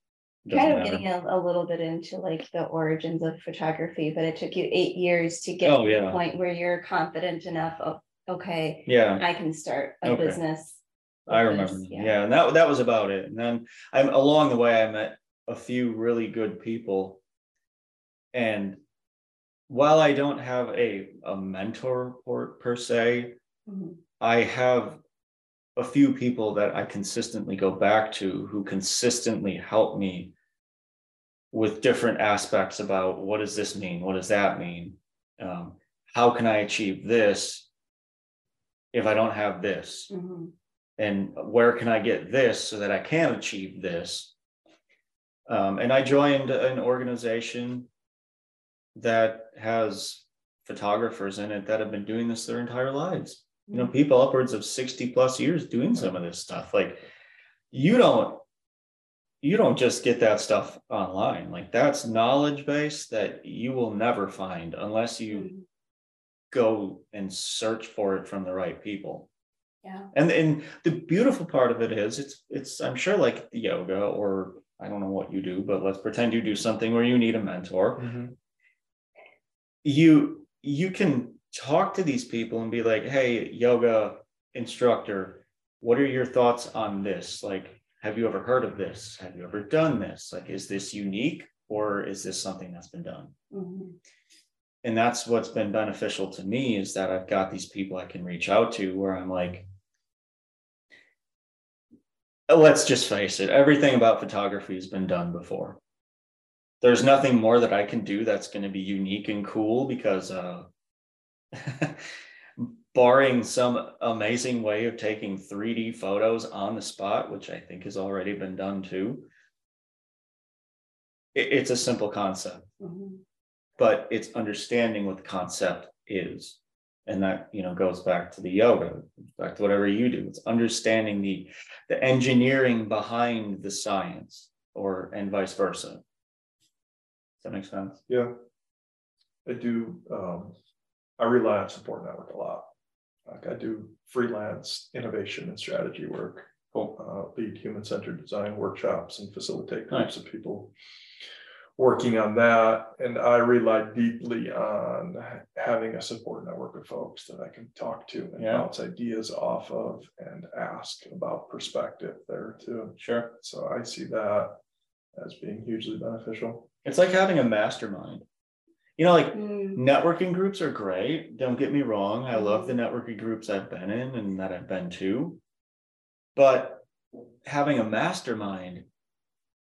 Kind of matter. getting a, a little bit into like the origins of photography, but it took you eight years to get Oh, to the point where you're confident enough of, okay, yeah I can start a Okay. business. I remember. this. Yeah. and that that was about it. And then I'm along the way, I met a few really good people. And while I don't have a a mentor or per se, Mhm. I have a few people that I consistently go back to who consistently help me with different aspects about what does this mean? What does that mean? Um, how can I achieve this if I don't have this? Mhm. and where can I get this so that I can achieve this? Um, and I joined an organization that has photographers in it that have been doing this their entire lives. You know, people upwards of 60 plus years doing some of this stuff. Like you don't you don't just get that stuff online. Like that's knowledge base that you will never find unless you Mhm. go and search for it from the right people. Yeah, And and the beautiful part of it is it's it's I'm sure like yoga or I don't know what you do, but let's pretend you do something where you need a mentor. Mhm. You you can talk to these people and be like, hey, yoga instructor, what are your thoughts on this? Like, have you ever heard of this? Have you ever done this? Like, is this unique or is this something that's been done? Mhm. and that's what's been beneficial to me is that I've got these people I can reach out to where I'm like, let's just face it, everything about photography has been done before. There's nothing more that I can do that's going to be unique and cool because, uh, barring some amazing way of taking 3D photos on the spot, which I think has already been done too, it- it's a simple concept Mhm. but it's understanding what the concept is and that you know goes back to the yoga back to whatever you do it's understanding the the engineering behind the science or and vice versa does that make sense Yeah. I do, um, I rely on support network a lot. Like I do freelance innovation and strategy work. Cool. Uh, lead human centered design workshops and facilitate groups of people. working on that. And I rely deeply on having a support network of folks that I can talk to and Yeah. bounce ideas off of and ask about perspective there too. Sure. So I see that as being hugely beneficial. It's like having a mastermind. You know, like Mm, networking groups are great. Don't get me wrong. I love the networking groups I've been in and that I've been to. But having a mastermind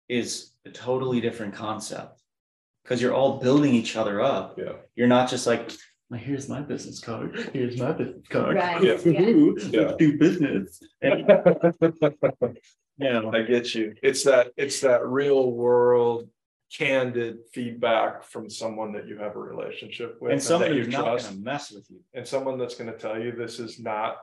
is a totally different concept because you're all building each other up. Yeah. You're not just like, well, here's my business card. Here's my business card. Right, Yeah. yeah. Woo-hoo, Let's do business. And, you know, I get you. It's that, it's that real world candid feedback from someone that you have a relationship with. and that somebody you who's not trust. gonna mess with you. and someone that's going to tell you this is not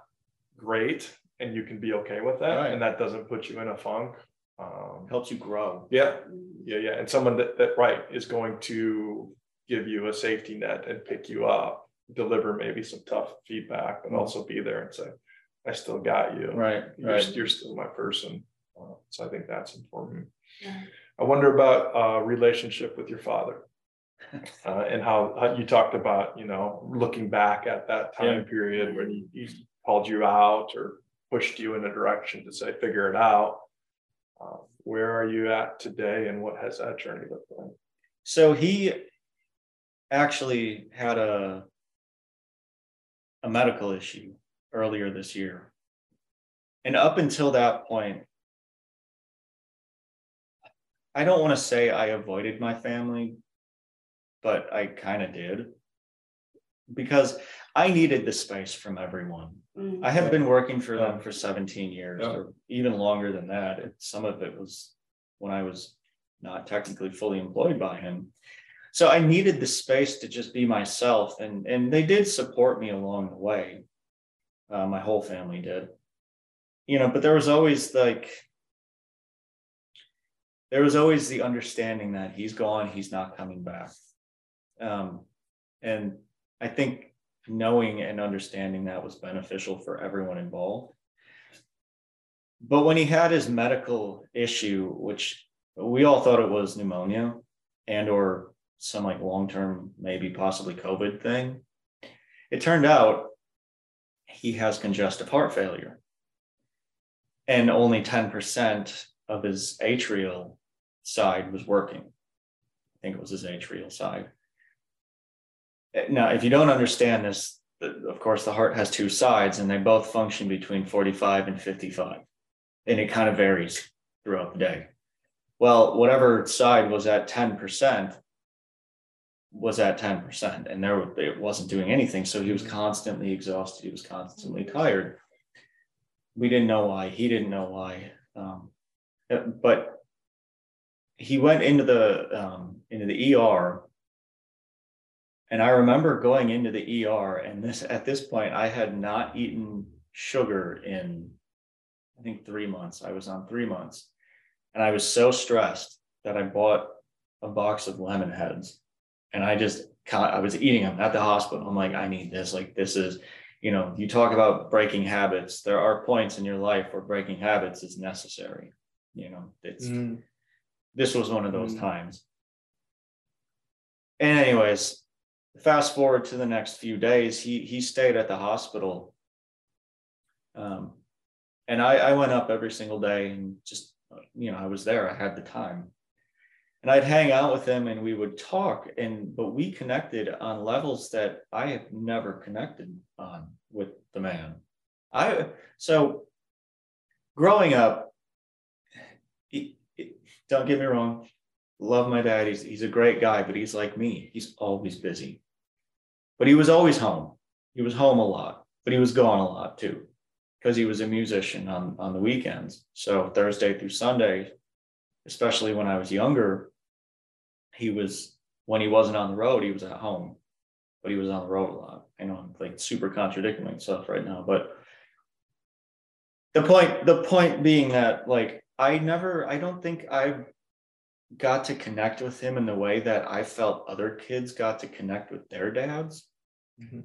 great and you can be okay with that Right. and that doesn't put you in a funk um Helps you grow. yeah yeah yeah and someone that, that right is going to give you a safety net and pick you up deliver maybe some tough feedback but Mhm. also be there and say i still got you Right, you're, right. you're still my person Uh, so i think that's important Yeah. I wonder about uh relationship with your father uh, and how, how you talked about, you know, looking back at that time period when he, he called you out or pushed you in a direction to say, figure it out. Uh, where are you at today and what has that journey looked like? So he actually had a a medical issue earlier this year. And up until that point, I don't want to say I avoided my family, but I kind of did. Because I needed the space from everyone. mm, I have been working for them for 17 years, Yeah. or even longer than that. It- Some of it was when I was not technically fully employed by him. So I needed the space to just be myself, and and they did support me along the way. Uh, my whole family did, you know. But there was always like, there was always the understanding that he's gone, he's not coming back. Um, and I think knowing and understanding that was beneficial for everyone involved. But when he had his medical issue, which we all thought it was pneumonia and or some like long-term, maybe possibly COVID thing, it turned out he has congestive heart failure. And only 10% of his atrial side was working. I think it was his atrial side. Now, if you don't understand this, of course, the heart has two sides and they both function between 45 and 55. And it kind of varies throughout the day. Well, whatever side was at 10% was at 10%, and there it wasn't doing anything. So he was constantly exhausted, he was constantly tired. We didn't know why, he didn't know why. Um, but he went into the um, into the ER and I remember going into the ER, and this at this point, I had not eaten sugar in, I think, three months. I was on three months. And I was so stressed that I bought a box of Lemonheads. And I just, I was eating them at the hospital. I'm like, I need this. Like, this is, you know, you talk about breaking habits. There are points in your life where breaking habits is necessary. You know, it's, this was one of those Mm. times. And anyways, fast forward to the next few days, he he stayed at the hospital. Um, and I I went up every single day and just you know I was there. I had the time, and I'd hang out with him and we would talk. And but we connected on levels that I have never connected on with the man. I so growing up. he- don't get me wrong, love my dad. He's he's a great guy, but he's like me. He's always busy. But he was always home. He was home a lot, but he was gone a lot too, because he was a musician on on the weekends. So Thursday through Sunday, especially when I was younger, he was when he wasn't on the road, he was at home, but he was on the road a lot. I know I'm like super contradicting myself right now, but the point the point being that like I never I don't think I got to connect with him in the way that I felt other kids got to connect with their dads. Mhm.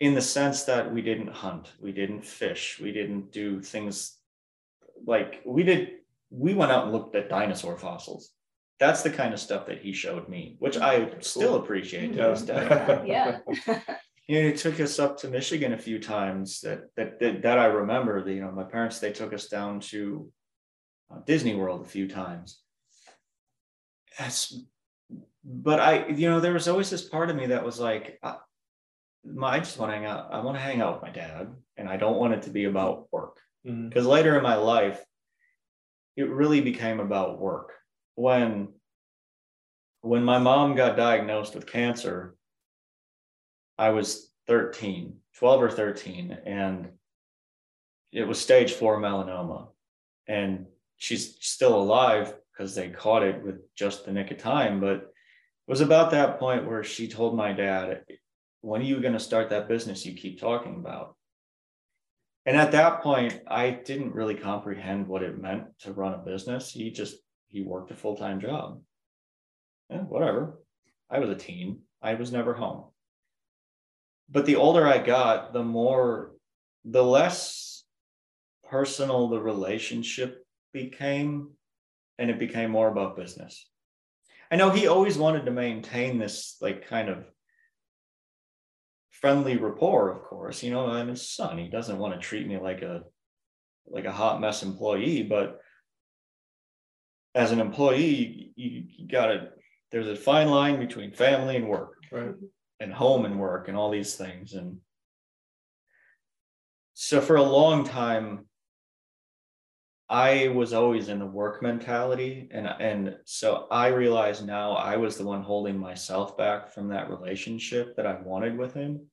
In the sense that we didn't hunt, we didn't fish, we didn't do things like we did. We went out and looked at dinosaur fossils. that's the kind of stuff that he showed me, which I still appreciate to this day. Yeah. You know, he took us up to Michigan a few times that that that, that I remember. That, you know, my parents they took us down to Uh, Disney World a few times. That's, but I, you know, there was always this part of me that was like, I, my, I just want to hang out. I want to hang out with my dad, and I don't want it to be about work. Mm-hmm. Because later in my life, it really became about work. When when my mom got diagnosed with cancer, I was 13, 12 or 13, and it was stage four melanoma. And she's still alive because they caught it with just the nick of time. But it was about that point where she told my dad, When are you going to start that business you keep talking about? And at that point, I didn't really comprehend what it meant to run a business. He just he worked a full-time job. Yeah, whatever. I was a teen. I was never home. But the older I got, the more the less personal the relationship became, and it became more about business. I know he always wanted to maintain this like kind of friendly rapport, of course. You know, I'm his son. He doesn't want to treat me like a like a hot mess employee, but as an employee, you, you gotta there's a fine line between family and work Right. and home and work and all these things. And so for a long time, I was always in the work mentality. And, and so I realize now I was the one holding myself back from that relationship that I wanted with him.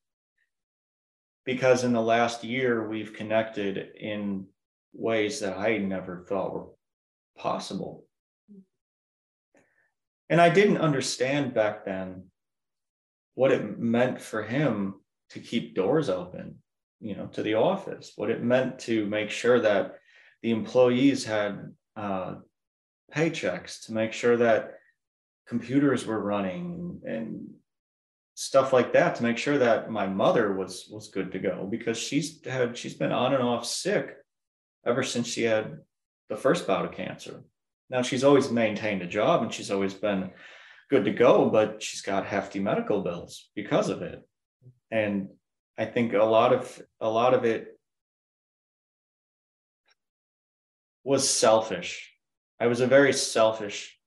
Because in the last year, we've connected in ways that I never thought were possible. And I didn't understand back then what it meant for him to keep doors open, you know, to the office, what it meant to make sure that the employees had uh, paychecks, to make sure that computers were running and stuff like that, to make sure that my mother was was good to go because she's had she's been on and off sick ever since she had the first bout of cancer. Now she's always maintained a job and she's always been good to go, but she's got hefty medical bills because of it. And I think a lot of a lot of it was selfish. I was a very selfish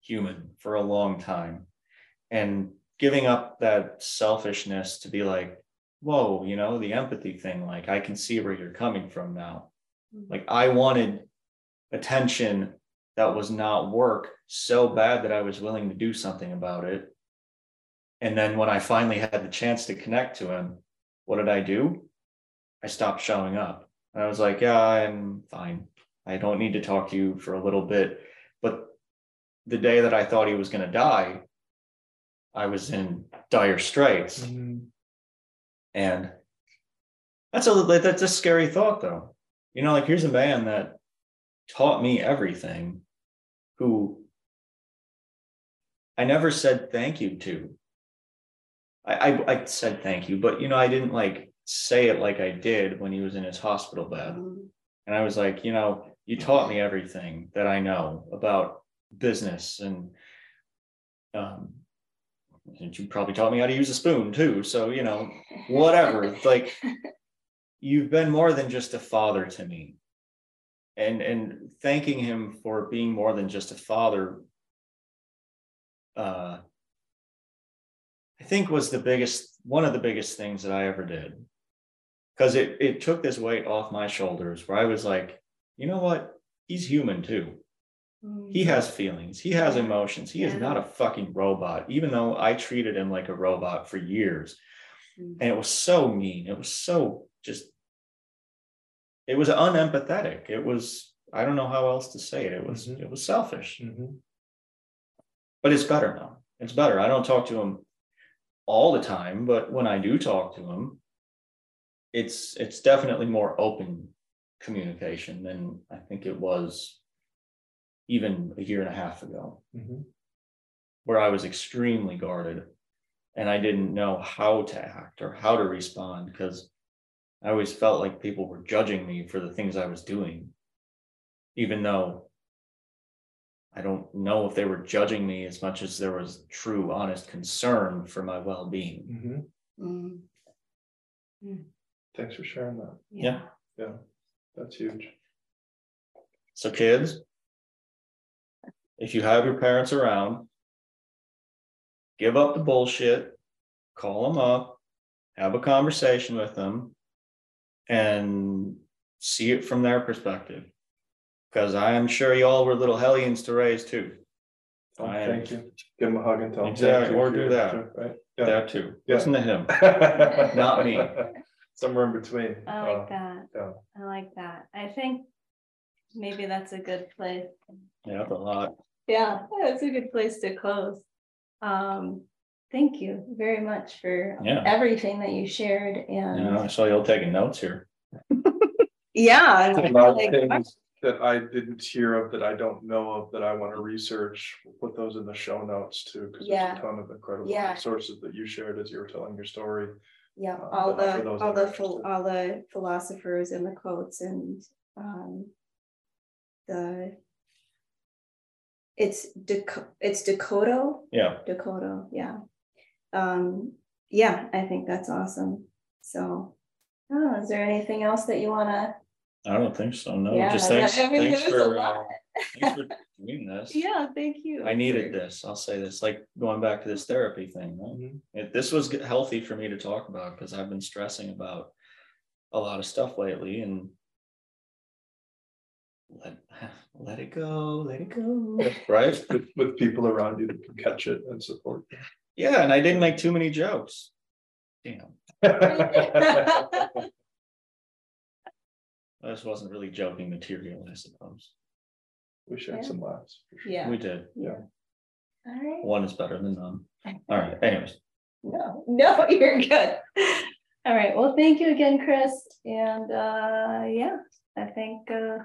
human for a long time. And giving up that selfishness to be like, whoa, you know, the empathy thing, like I can see where you're coming from now. Mm-hmm. Like I wanted attention that was not work so bad that I was willing to do something about it. And then when I finally had the chance to connect to him, what did I do? I stopped showing up. And I was like, yeah, I'm fine. I don't need to talk to you for a little bit. But the day that I thought he was going to die, I was in dire straits. Mhm. And that's a that's a scary thought though. You know, like here's a man that taught me everything who I never said thank you to. I, I I said thank you, but you know, I didn't like say it like I did when he was in his hospital bed. And I was like, you know, you taught me everything that I know about business and um and you probably taught me how to use a spoon too. So, you know, whatever. Like you've been more than just a father to me. And and thanking him for being more than just a father uh I think was the biggest one of the biggest things that I ever did. Cuz it it took this weight off my shoulders where I was like, you know what? He's human too. He has feelings. He has emotions. He is not a fucking robot, even though I treated him like a robot for years. Mm. And it was so mean. It was so just, it was unempathetic. It was, I don't know how else to say it. It was, Mhm. it was selfish, Mhm. but it's better now. It's better. I don't talk to him all the time, but when I do talk to him, it's, it's definitely more open communication than I think it was even a year and a half ago. Mhm. where I was extremely guarded and I didn't know how to act or how to respond because I always felt like people were judging me for the things I was doing, even though I don't know if they were judging me as much as there was true, honest concern for my well-being. Mhm. Mm, Thanks for sharing that. Yeah. Yeah, that's huge. So kids. If you have your parents around. Give up the bullshit. Call them up. Have a conversation with them. And see it from their perspective. Cause I am sure you all were little hellions to raise too. Oh, I am- Thank you. Give him a hug and tell him. Exactly, thank you or do that. Right, yeah. That too. Yeah. Listen to him. Not me. Somewhere in between. I Uh, like that. yeah. I like that. I think maybe that's a good place. Yeah, that's a lot. Yeah, that's a good place to close. Um, thank you very much for Yeah. everything that you shared You know, and I saw you all taking notes here. yeah. and A I lot of like- things that I didn't hear of, that I don't know of, that I want to research, we'll put those in the show notes too, because there's a ton of incredible Yeah. sources that you shared as you were telling your story. Yeah, uh, all but for the, those all that are the, phil- interested. all the philosophers and the quotes and, um. The. It's Dokkodo, it's Dokkodo, Yeah, Dokkodo, yeah. Um, yeah, I think that's awesome, so. Oh, is there anything else that you wanna? I don't think so. No, Yeah, just that- thanks, I mean, thanks it was a for, uh, lot. thanks for doing this. Yeah, thank you. I needed this. I'll say this, like going back to this therapy thing. right? Mhm. It, this was g- healthy for me to talk about because I've been stressing about a lot of stuff lately and let, let it go, let it go, right? With, with people around you that can catch it and support. Yeah, and I didn't make too many jokes. Damn, this wasn't really joking material, I suppose. We shared Yeah. some laughs. sure. Yeah. We did. Yeah. All right. One is better than none. All right, anyways, No, no, you're good. All right, well, thank you again, Chris, and uh, yeah, I think uh.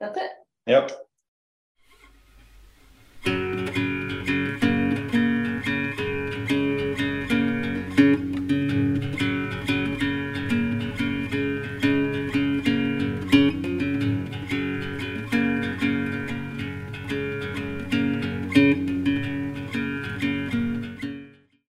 That's it. yep,